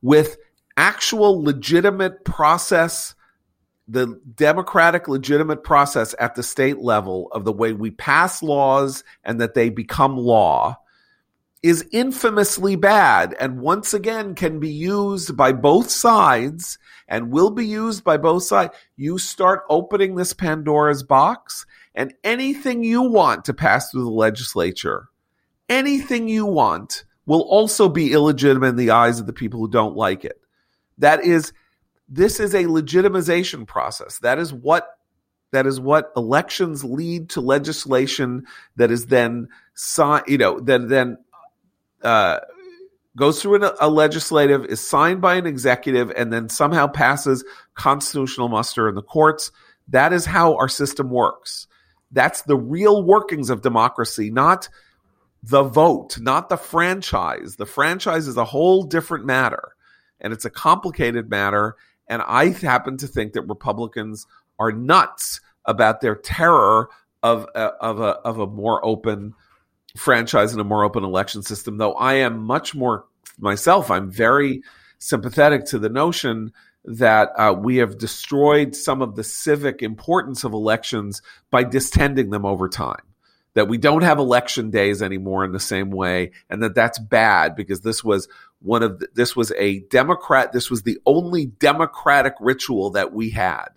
with actual legitimate process the democratic legitimate process at the state level of the way we pass laws and that they become law is infamously bad and once again can be used by both sides and will be used by both sides. You start opening this Pandora's box and anything you want to pass through the legislature, anything you want will also be illegitimate in the eyes of the people who don't like it. That is this is a legitimization process. That is what that is what elections lead to legislation that is then signed, you know, that then uh, goes through a legislative, is signed by an executive, and then somehow passes constitutional muster in the courts. That is how our system works. That's the real workings of democracy, not the vote, not the franchise. The franchise is a whole different matter, and it's a complicated matter. And I happen to think that Republicans are nuts about their terror of a, of a of a more open franchise and a more open election system. Though I am much more myself, I'm very sympathetic to the notion that uh, we have destroyed some of the civic importance of elections by distending them over time. That we don't have election days anymore in the same way, and that that's bad because this was one of the, this was a democrat this was the only democratic ritual that we had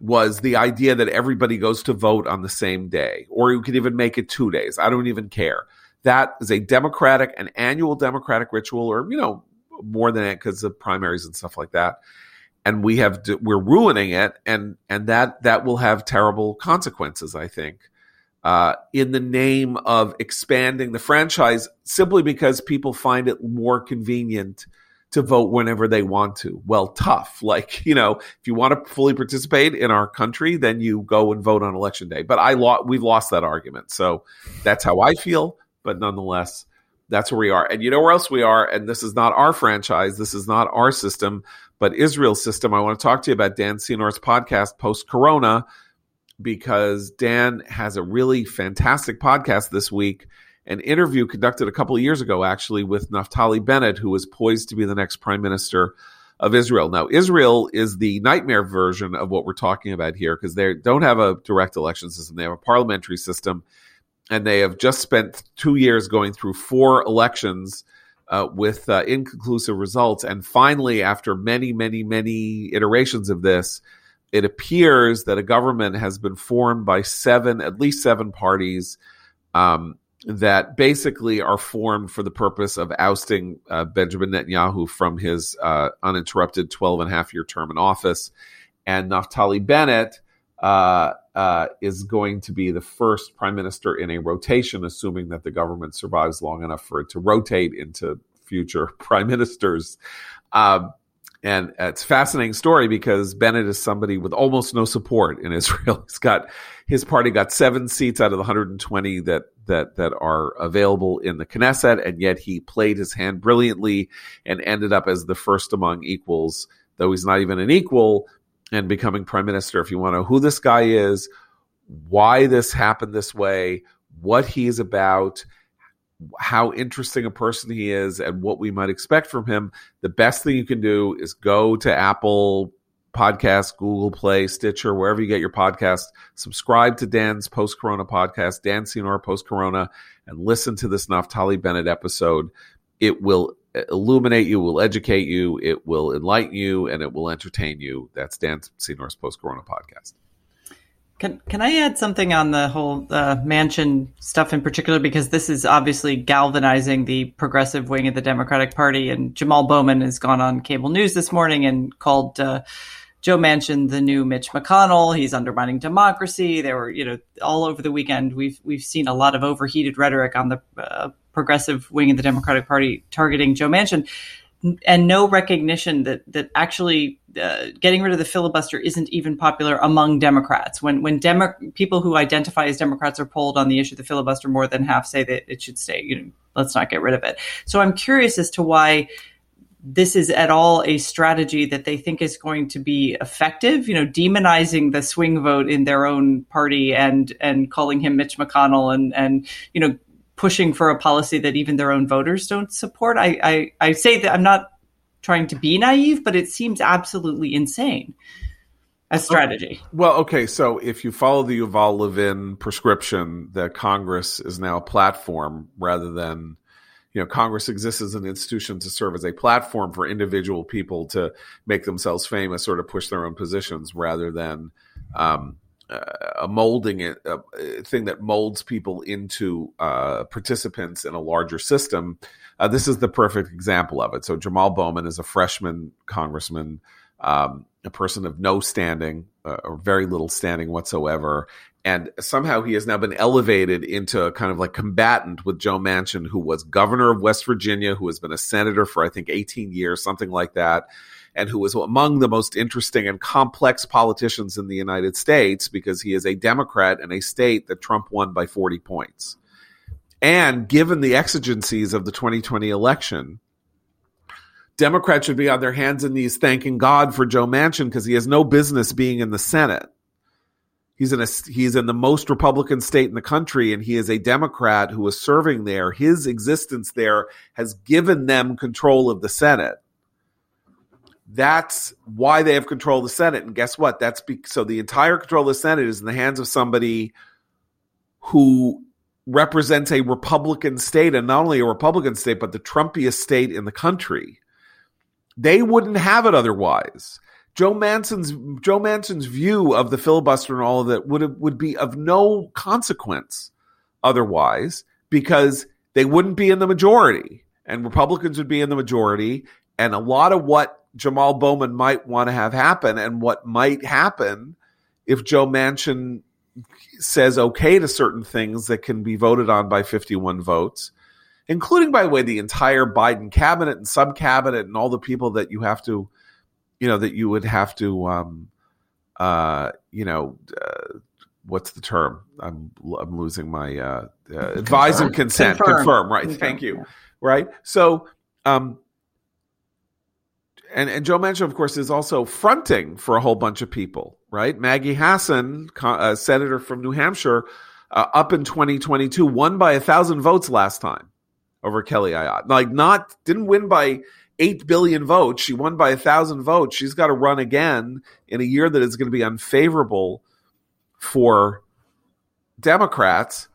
was the idea that everybody goes to vote on the same day or you could even make it 2 days i don't even care that is a democratic an annual democratic ritual or you know more than it because of primaries and stuff like that. And we have we're ruining it, and and that that will have terrible consequences. I think. Uh, in the name of expanding the franchise, simply because people find it more convenient to vote whenever they want to. Well, tough. Like, you know, if you want to fully participate in our country, then you go and vote on election day. But I lo- we've lost that argument. So that's how I feel, but nonetheless, that's where we are. And you know where else we are? And this is not our franchise, this is not our system, but Israel's system. I want to talk to you about Dan Senor's podcast post corona because Dan has a really fantastic podcast this week an interview conducted a couple of years ago, actually, with Naftali Bennett, who is poised to be the next prime minister of Israel. Now, Israel is the nightmare version of what we're talking about here because they don't have a direct election system, they have a parliamentary system, and they have just spent two years going through four elections. Uh, with uh, inconclusive results. And finally, after many, many, many iterations of this, it appears that a government has been formed by seven, at least seven parties. Um, that basically are formed for the purpose of ousting uh, Benjamin Netanyahu from his uh, uninterrupted 12 and a half year term in office. And Naftali Bennett uh, uh, is going to be the first prime minister in a rotation, assuming that the government survives long enough for it to rotate into future prime ministers. Um, and it's fascinating story because Bennett is somebody with almost no support in Israel. He's got his party got seven seats out of the 120 that that that are available in the Knesset, and yet he played his hand brilliantly and ended up as the first among equals, though he's not even an equal, and becoming prime minister. If you want to know who this guy is, why this happened this way, what he is about, how interesting a person he is and what we might expect from him, the best thing you can do is go to Apple Podcast, Google Play, Stitcher, wherever you get your podcast. Subscribe to Dan's Post Corona podcast, Dan Senor Post Corona, and listen to this Naftali Bennett episode. It will illuminate you, will educate you, it will enlighten you, and it will entertain you. That's Dan Senor's Post Corona podcast. Can can I add something on the whole uh, Manchin stuff in particular because this is obviously galvanizing the progressive wing of the Democratic Party and Jamal Bowman has gone on cable news this morning and called uh, Joe Manchin the new Mitch McConnell. He's undermining democracy. There were you know all over the weekend we've we've seen a lot of overheated rhetoric on the uh, progressive wing of the Democratic Party targeting Joe Manchin and no recognition that that actually uh, getting rid of the filibuster isn't even popular among Democrats. When when Demo- people who identify as Democrats are polled on the issue of the filibuster, more than half say that it should stay. You know, let's not get rid of it. So I'm curious as to why this is at all a strategy that they think is going to be effective. You know, demonizing the swing vote in their own party and and calling him Mitch McConnell and and you know pushing for a policy that even their own voters don't support. I, I, I say that I'm not trying to be naive, but it seems absolutely insane as strategy. Well, okay, so if you follow the Yuval Levin prescription that Congress is now a platform rather than you know Congress exists as an institution to serve as a platform for individual people to make themselves famous or to push their own positions rather than um, a molding it a, thing that molds people into uh, participants in a larger system. Uh, this is the perfect example of it. So Jamal Bowman is a freshman congressman, um, a person of no standing uh, or very little standing whatsoever, and somehow he has now been elevated into a kind of like combatant with Joe Manchin, who was governor of West Virginia, who has been a senator for I think 18 years, something like that and who is among the most interesting and complex politicians in the United States because he is a Democrat in a state that Trump won by 40 points. And given the exigencies of the 2020 election, Democrats should be on their hands and knees thanking God for Joe Manchin because he has no business being in the Senate. He's in a he's in the most Republican state in the country, and he is a Democrat who is serving there. His existence there has given them control of the Senate. That's why they have control of the Senate. And guess what? That's be- so the entire control of the Senate is in the hands of somebody who represents a Republican state, and not only a Republican state, but the Trumpiest state in the country. They wouldn't have it otherwise. Joe Manchin's Joe Manchin's view of the filibuster and all of that would have, would be of no consequence otherwise because they wouldn't be in the majority and Republicans would be in the majority and a lot of what Jamal Bowman might want to have happen and what might happen if Joe Manchin says okay to certain things that can be voted on by 51 votes, including, by the way, the entire Biden cabinet and sub cabinet and all the people that you have to, you know, that you would have to, um, uh, you know, uh, what's the term? I'm I'm losing my uh, uh, advise and consent, confirm, confirm right? Confirm. Thank you. Right. So, um, and and Joe Manchin, of course, is also fronting for a whole bunch of people, right? Maggie Hassan, a senator from New Hampshire, uh, up in 2022, won by a thousand votes last time over Kelly Ayotte. Like, not didn't win by eight billion votes. She won by a thousand votes. She's got to run again in a year that is going to be unfavorable for Democrats.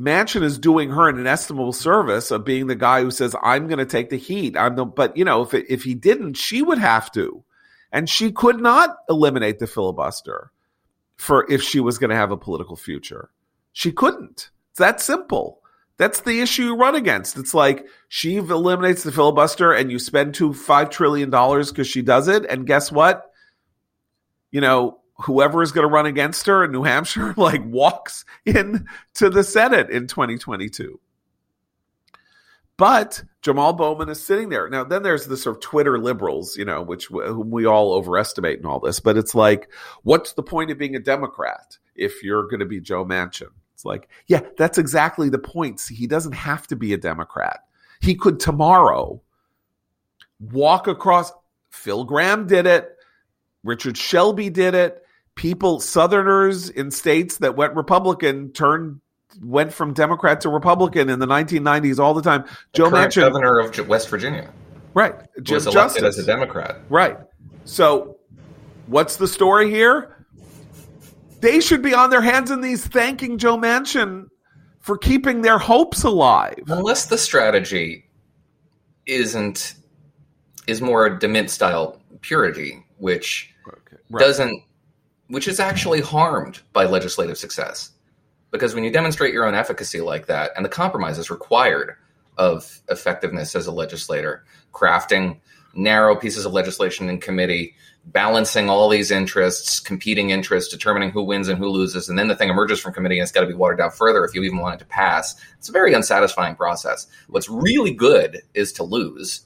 Manchin is doing her an inestimable service of being the guy who says, "I'm going to take the heat." I'm the, but you know, if it, if he didn't, she would have to, and she could not eliminate the filibuster for if she was going to have a political future. She couldn't. It's that simple. That's the issue you run against. It's like she eliminates the filibuster, and you spend two five trillion dollars because she does it, and guess what? You know, whoever is going to run against her in New Hampshire like walks in to the Senate in 2022. But Jamal Bowman is sitting there. Now, then there's the sort of Twitter liberals, you know, which whom we all overestimate in all this. But it's like, what's the point of being a Democrat if you're going to be Joe Manchin? It's like, yeah, that's exactly the point. See, he doesn't have to be a Democrat. He could tomorrow walk across. Phil Gramm did it. Richard Shelby did it people, Southerners in states that went Republican, turned went from Democrat to Republican in the 1990s all the time. The Joe Manchin, governor of West Virginia, right? Jim was elected Justice. as a Democrat, right? So, what's the story here? They should be on their hands and knees thanking Joe Manchin for keeping their hopes alive. Unless the strategy isn't is more a DeMint style purity, which okay. right. doesn't which is actually harmed by legislative success. Because when you demonstrate your own efficacy like that, and the compromises required of effectiveness as a legislator, crafting narrow pieces of legislation in committee, balancing all these interests, competing interests, determining who wins and who loses, and then the thing emerges from committee and it's got to be watered down further if you even want it to pass. It's a very unsatisfying process. What's really good is to lose,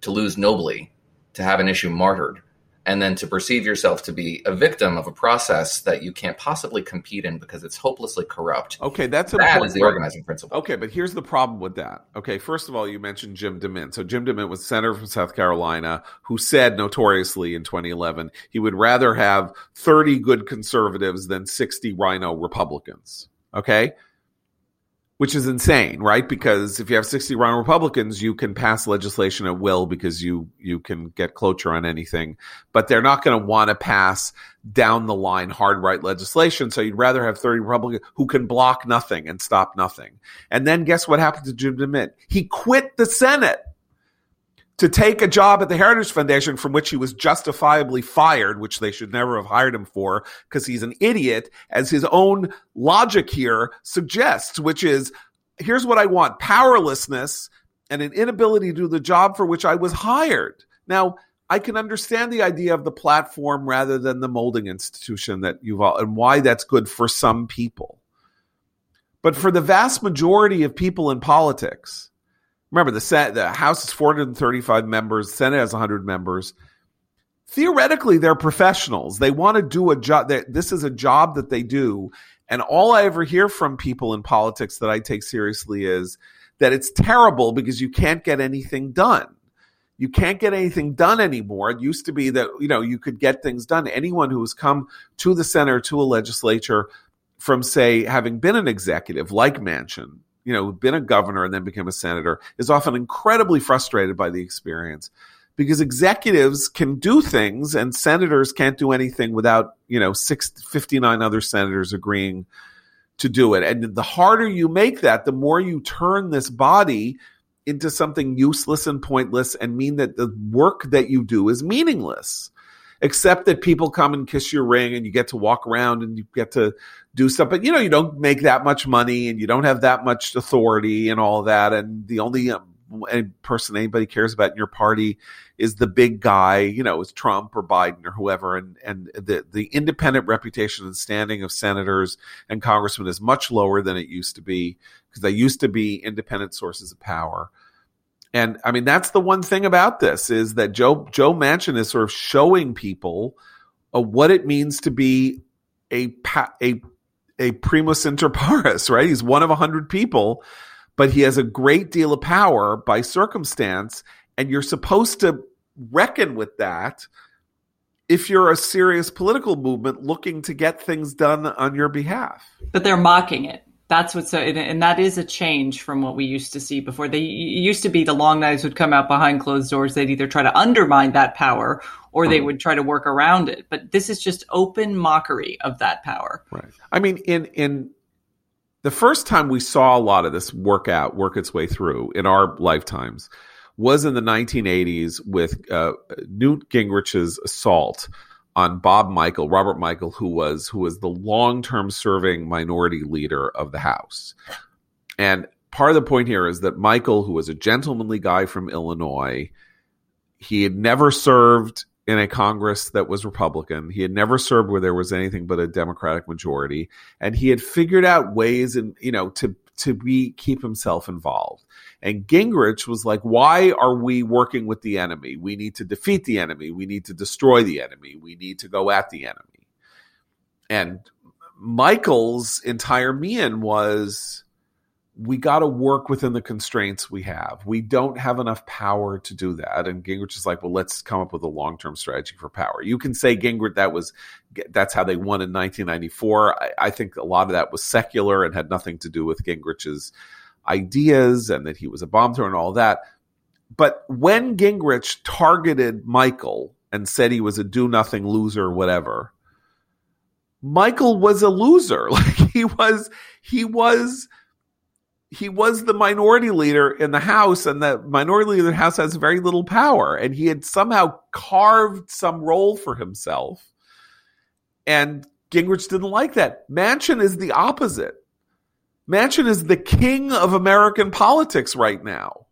to lose nobly, to have an issue martyred and then to perceive yourself to be a victim of a process that you can't possibly compete in because it's hopelessly corrupt. Okay, that's that is the organizing principle. Okay, but here's the problem with that. Okay, first of all, you mentioned Jim DeMint. So Jim DeMint was senator from South Carolina who said notoriously in 2011 he would rather have 30 good conservatives than 60 RINO Republicans. Okay, which is insane, right? Because if you have 60 RINO Republicans, you can pass legislation at will because you you can get cloture on anything. But they're not going to want to pass down the line hard right legislation. So you'd rather have 30 Republicans who can block nothing and stop nothing. And then guess what happened to Jim DeMint? He quit the Senate to take a job at the Heritage Foundation from which he was justifiably fired, which they should never have hired him for because he's an idiot, as his own logic here suggests, which is here's what I want powerlessness and an inability to do the job for which I was hired. Now, I can understand the idea of the platform rather than the molding institution that Yuval, and why that's good for some people. But for the vast majority of people in politics, remember the Senate, the House is 435 members, Senate has 100 members. Theoretically, they're professionals. They want to do a job. This is a job that they do. And all I ever hear from people in politics that I take seriously is that it's terrible because you can't get anything done. You can't get anything done anymore. It used to be that, you know, you could get things done. Anyone who has come to the center, to a legislature from, say, having been an executive like Manchin, you know, been a governor and then became a senator, is often incredibly frustrated by the experience because executives can do things and senators can't do anything without, you know, six, 59 other senators agreeing to do it. And the harder you make that, the more you turn this body into something useless and pointless and mean that the work that you do is meaningless except that people come and kiss your ring and you get to walk around and you get to do stuff. But you know, you don't make that much money and you don't have that much authority and all that. And the only um, person anybody cares about in your party is the big guy, you know, is Trump or Biden or whoever. And, and the, the independent reputation and standing of senators and congressmen is much lower than it used to be because they used to be independent sources of power. And I mean, that's the one thing about this is that Joe, Joe Manchin is sort of showing people uh, what it means to be a, a, a primus inter pares, right? He's one of a hundred people, but he has a great deal of power by circumstance. And you're supposed to reckon with that if you're a serious political movement looking to get things done on your behalf. But they're mocking it that's what's so, and that is a change from what we used to see before. They used to be the long knives would come out behind closed doors. They'd either try to undermine that power or they uh-huh. would try to work around it. But this is just open mockery of that power. Right. I mean, in in the first time we saw a lot of this work out, work its way through in our lifetimes, was in the 1980s with uh, Newt Gingrich's assault on Bob Michel, Robert Michel, who was who was the long term serving minority leader of the House. And part of the point here is that Michel, who was a gentlemanly guy from Illinois, he had never served in a Congress that was Republican. He had never served where there was anything but a Democratic majority, and he had figured out ways and you know to to be keep himself involved. And Gingrich was like, why are we working with the enemy? We need to defeat the enemy. We need to destroy the enemy. We need to go at the enemy. And Michel's entire mean was, we got to work within the constraints we have. We don't have enough power to do that. And Gingrich is like, well, let's come up with a long term strategy for power. You can say Gingrich that was that's how they won in 1994. I, I, think a lot of that was secular and had nothing to do with Gingrich's ideas and that he was a bomb thrower and all that. But when Gingrich targeted Michel and said he was a do nothing loser, whatever, Michel was a loser. Like he was, he was, he was the minority leader in the House, and the minority leader in the House has very little power. And he had somehow carved some role for himself. And Gingrich didn't like that. Manchin is the opposite. Manchin is the king of American politics right now.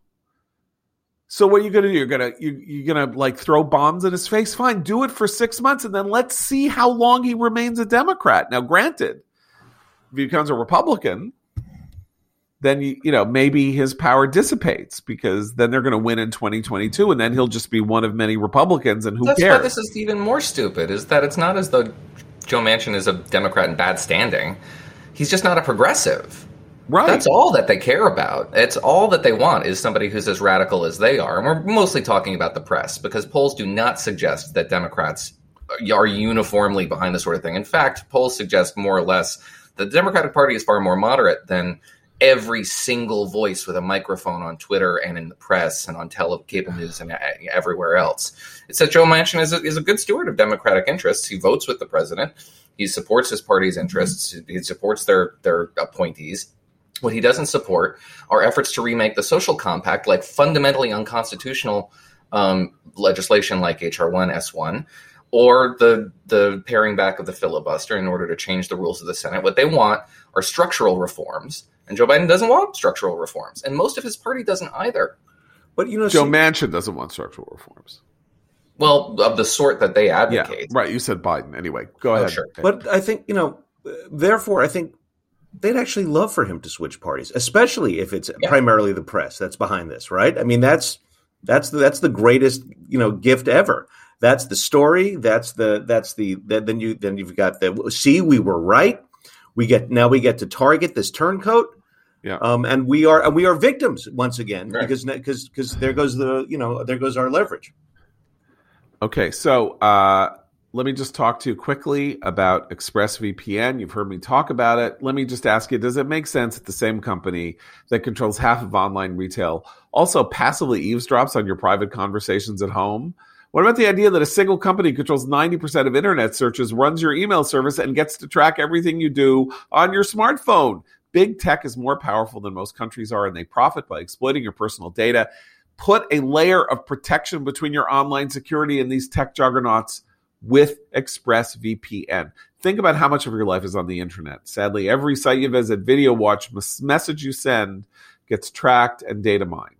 So what are you going to do? You're going to you, you're going to like throw bombs in his face? Fine, do it for six months, and then let's see how long he remains a Democrat. Now, granted, if he becomes a Republican, then you, you know maybe his power dissipates because then they're going to win in 2022, and then he'll just be one of many Republicans, and who That's cares? why this is even more stupid. Is that it's not as though Joe Manchin is a Democrat in bad standing he's just not a progressive. Right. That's all that they care about. It's all that they want is somebody who's as radical as they are. And we're mostly talking about the press because polls do not suggest that Democrats are uniformly behind this sort of thing. In fact, polls suggest more or less that the Democratic Party is far more moderate than every single voice with a microphone on Twitter and in the press and on tele- cable news and everywhere else. It says Joe Manchin is a, is a good steward of Democratic interests. He votes with the president. He supports his party's interests. He supports their their appointees. What he doesn't support are efforts to remake the social compact, like fundamentally unconstitutional um, legislation like HR one S one, or the the paring back of the filibuster in order to change the rules of the Senate. What they want are structural reforms, and Joe Biden doesn't want structural reforms, and most of his party doesn't either. But you know, Joe see, Manchin doesn't want structural reforms. Well, of the sort that they advocate. Yeah, right. You said Biden. Anyway, go oh, ahead. Sure. But I think, you know, therefore, I think they'd actually love for him to switch parties, especially if it's yeah. primarily the press that's behind this, right? I mean, that's that's the, that's the greatest, you know, gift ever. That's the story. That's the that's the then you then you've got the see we were right. We get now we get to target this turncoat. Yeah. Um, and we are and we are victims once again right. because because because there goes the you know there goes our leverage. Okay, so uh, let me just talk to you quickly about ExpressVPN. You've heard me talk about it. Let me just ask you Does it make sense that the same company that controls half of online retail also passively eavesdrops on your private conversations at home? What about the idea that a single company controls 90% of internet searches, runs your email service, and gets to track everything you do on your smartphone? Big tech is more powerful than most countries are, and they profit by exploiting your personal data put a layer of protection between your online security and these tech juggernauts with ExpressVPN. Think about how much of your life is on the internet. Sadly, every site you visit, video watch, message you send gets tracked and data mined.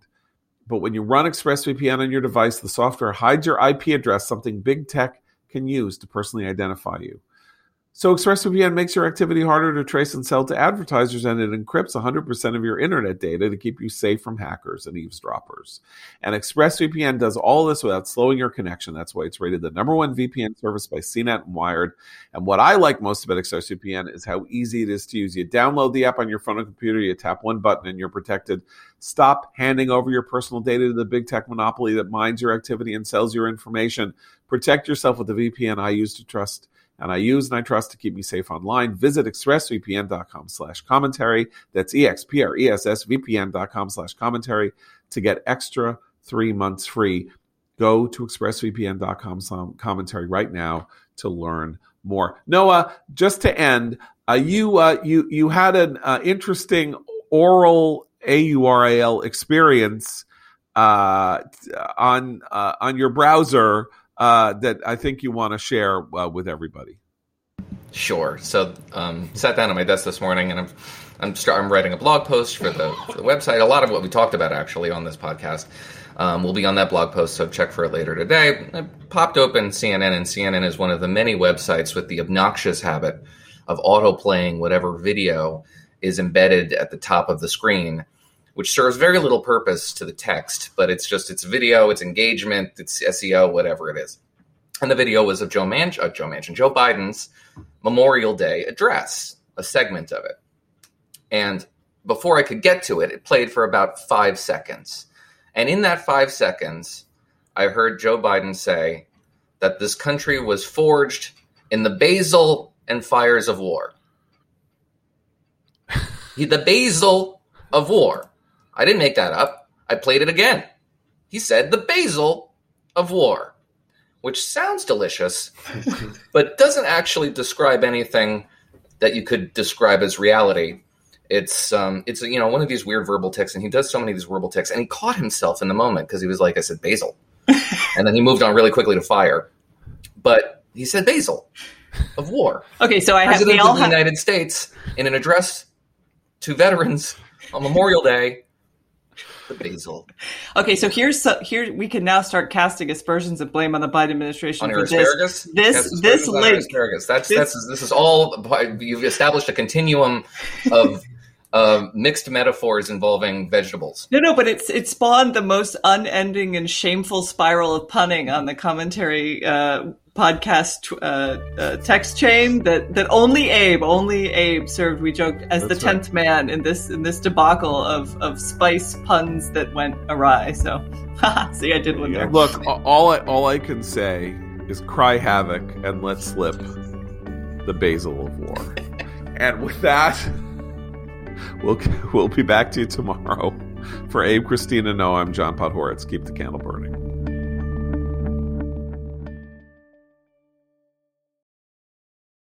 But when you run ExpressVPN on your device, the software hides your IP address, something big tech can use to personally identify you. So ExpressVPN makes your activity harder to trace and sell to advertisers, and it encrypts 100% of your internet data to keep you safe from hackers and eavesdroppers. And ExpressVPN does all this without slowing your connection. That's why it's rated the number one VPN service by CNET and Wired. And what I like most about ExpressVPN is how easy it is to use. You download the app on your phone or computer, you tap one button, and you're protected. Stop handing over your personal data to the big tech monopoly that mines your activity and sells your information. Protect yourself with the VPN I use to trust and I use and I trust to keep me safe online. Visit expressvpn.com slash commentary. That's E-X-P-R-E-S-S-V-P-N.com slash commentary to get extra three months free. Go to expressvpn.com commentary right now to learn more. Noah, just to end, uh, you uh, you you had an uh, interesting oral AURAL experience uh, on uh, on your browser uh, that I think you want to share uh, with everybody. Sure. So, um, sat down at my desk this morning, and I'm I'm, start, I'm writing a blog post for the, for the website. A lot of what we talked about actually on this podcast um, will be on that blog post, so check for it later today. I popped open CNN, and CNN is one of the many websites with the obnoxious habit of auto playing whatever video is embedded at the top of the screen which serves very little purpose to the text, but it's just it's video, it's engagement, it's SEO, whatever it is. And the video was of Joe Manchin, uh, Joe Manchin, Joe Biden's Memorial Day address, a segment of it. And before I could get to it, it played for about five seconds. And in that five seconds, I heard Joe Biden say that this country was forged in the basil and fires of war. the basil of war. I didn't make that up. I played it again. He said the basil of war, which sounds delicious, but doesn't actually describe anything that you could describe as reality. It's um, it's you know one of these weird verbal ticks, and he does so many of these verbal ticks, and he caught himself in the moment because he was like, I said basil, and then he moved on really quickly to fire, but he said basil of war. Okay, so I President have of the United States in an address to veterans on Memorial Day the basil. Okay, so here's so, here we can now start casting aspersions of blame on the Biden administration on for asparagus. This this, this link. Asparagus. That's this, that's this is all you've established a continuum of. Uh, mixed metaphors involving vegetables. No, no, but it's it spawned the most unending and shameful spiral of punning on the commentary uh, podcast uh, uh, text chain that, that only Abe, only Abe served. We joked as That's the tenth right. man in this in this debacle of of spice puns that went awry. So, see, I did one there. Look, all I all I can say is cry havoc and let slip the basil of war. and with that, we'll we'll be back to you tomorrow. For Abe, Christine, Noah, I'm John Podhoretz. Keep the candle burning.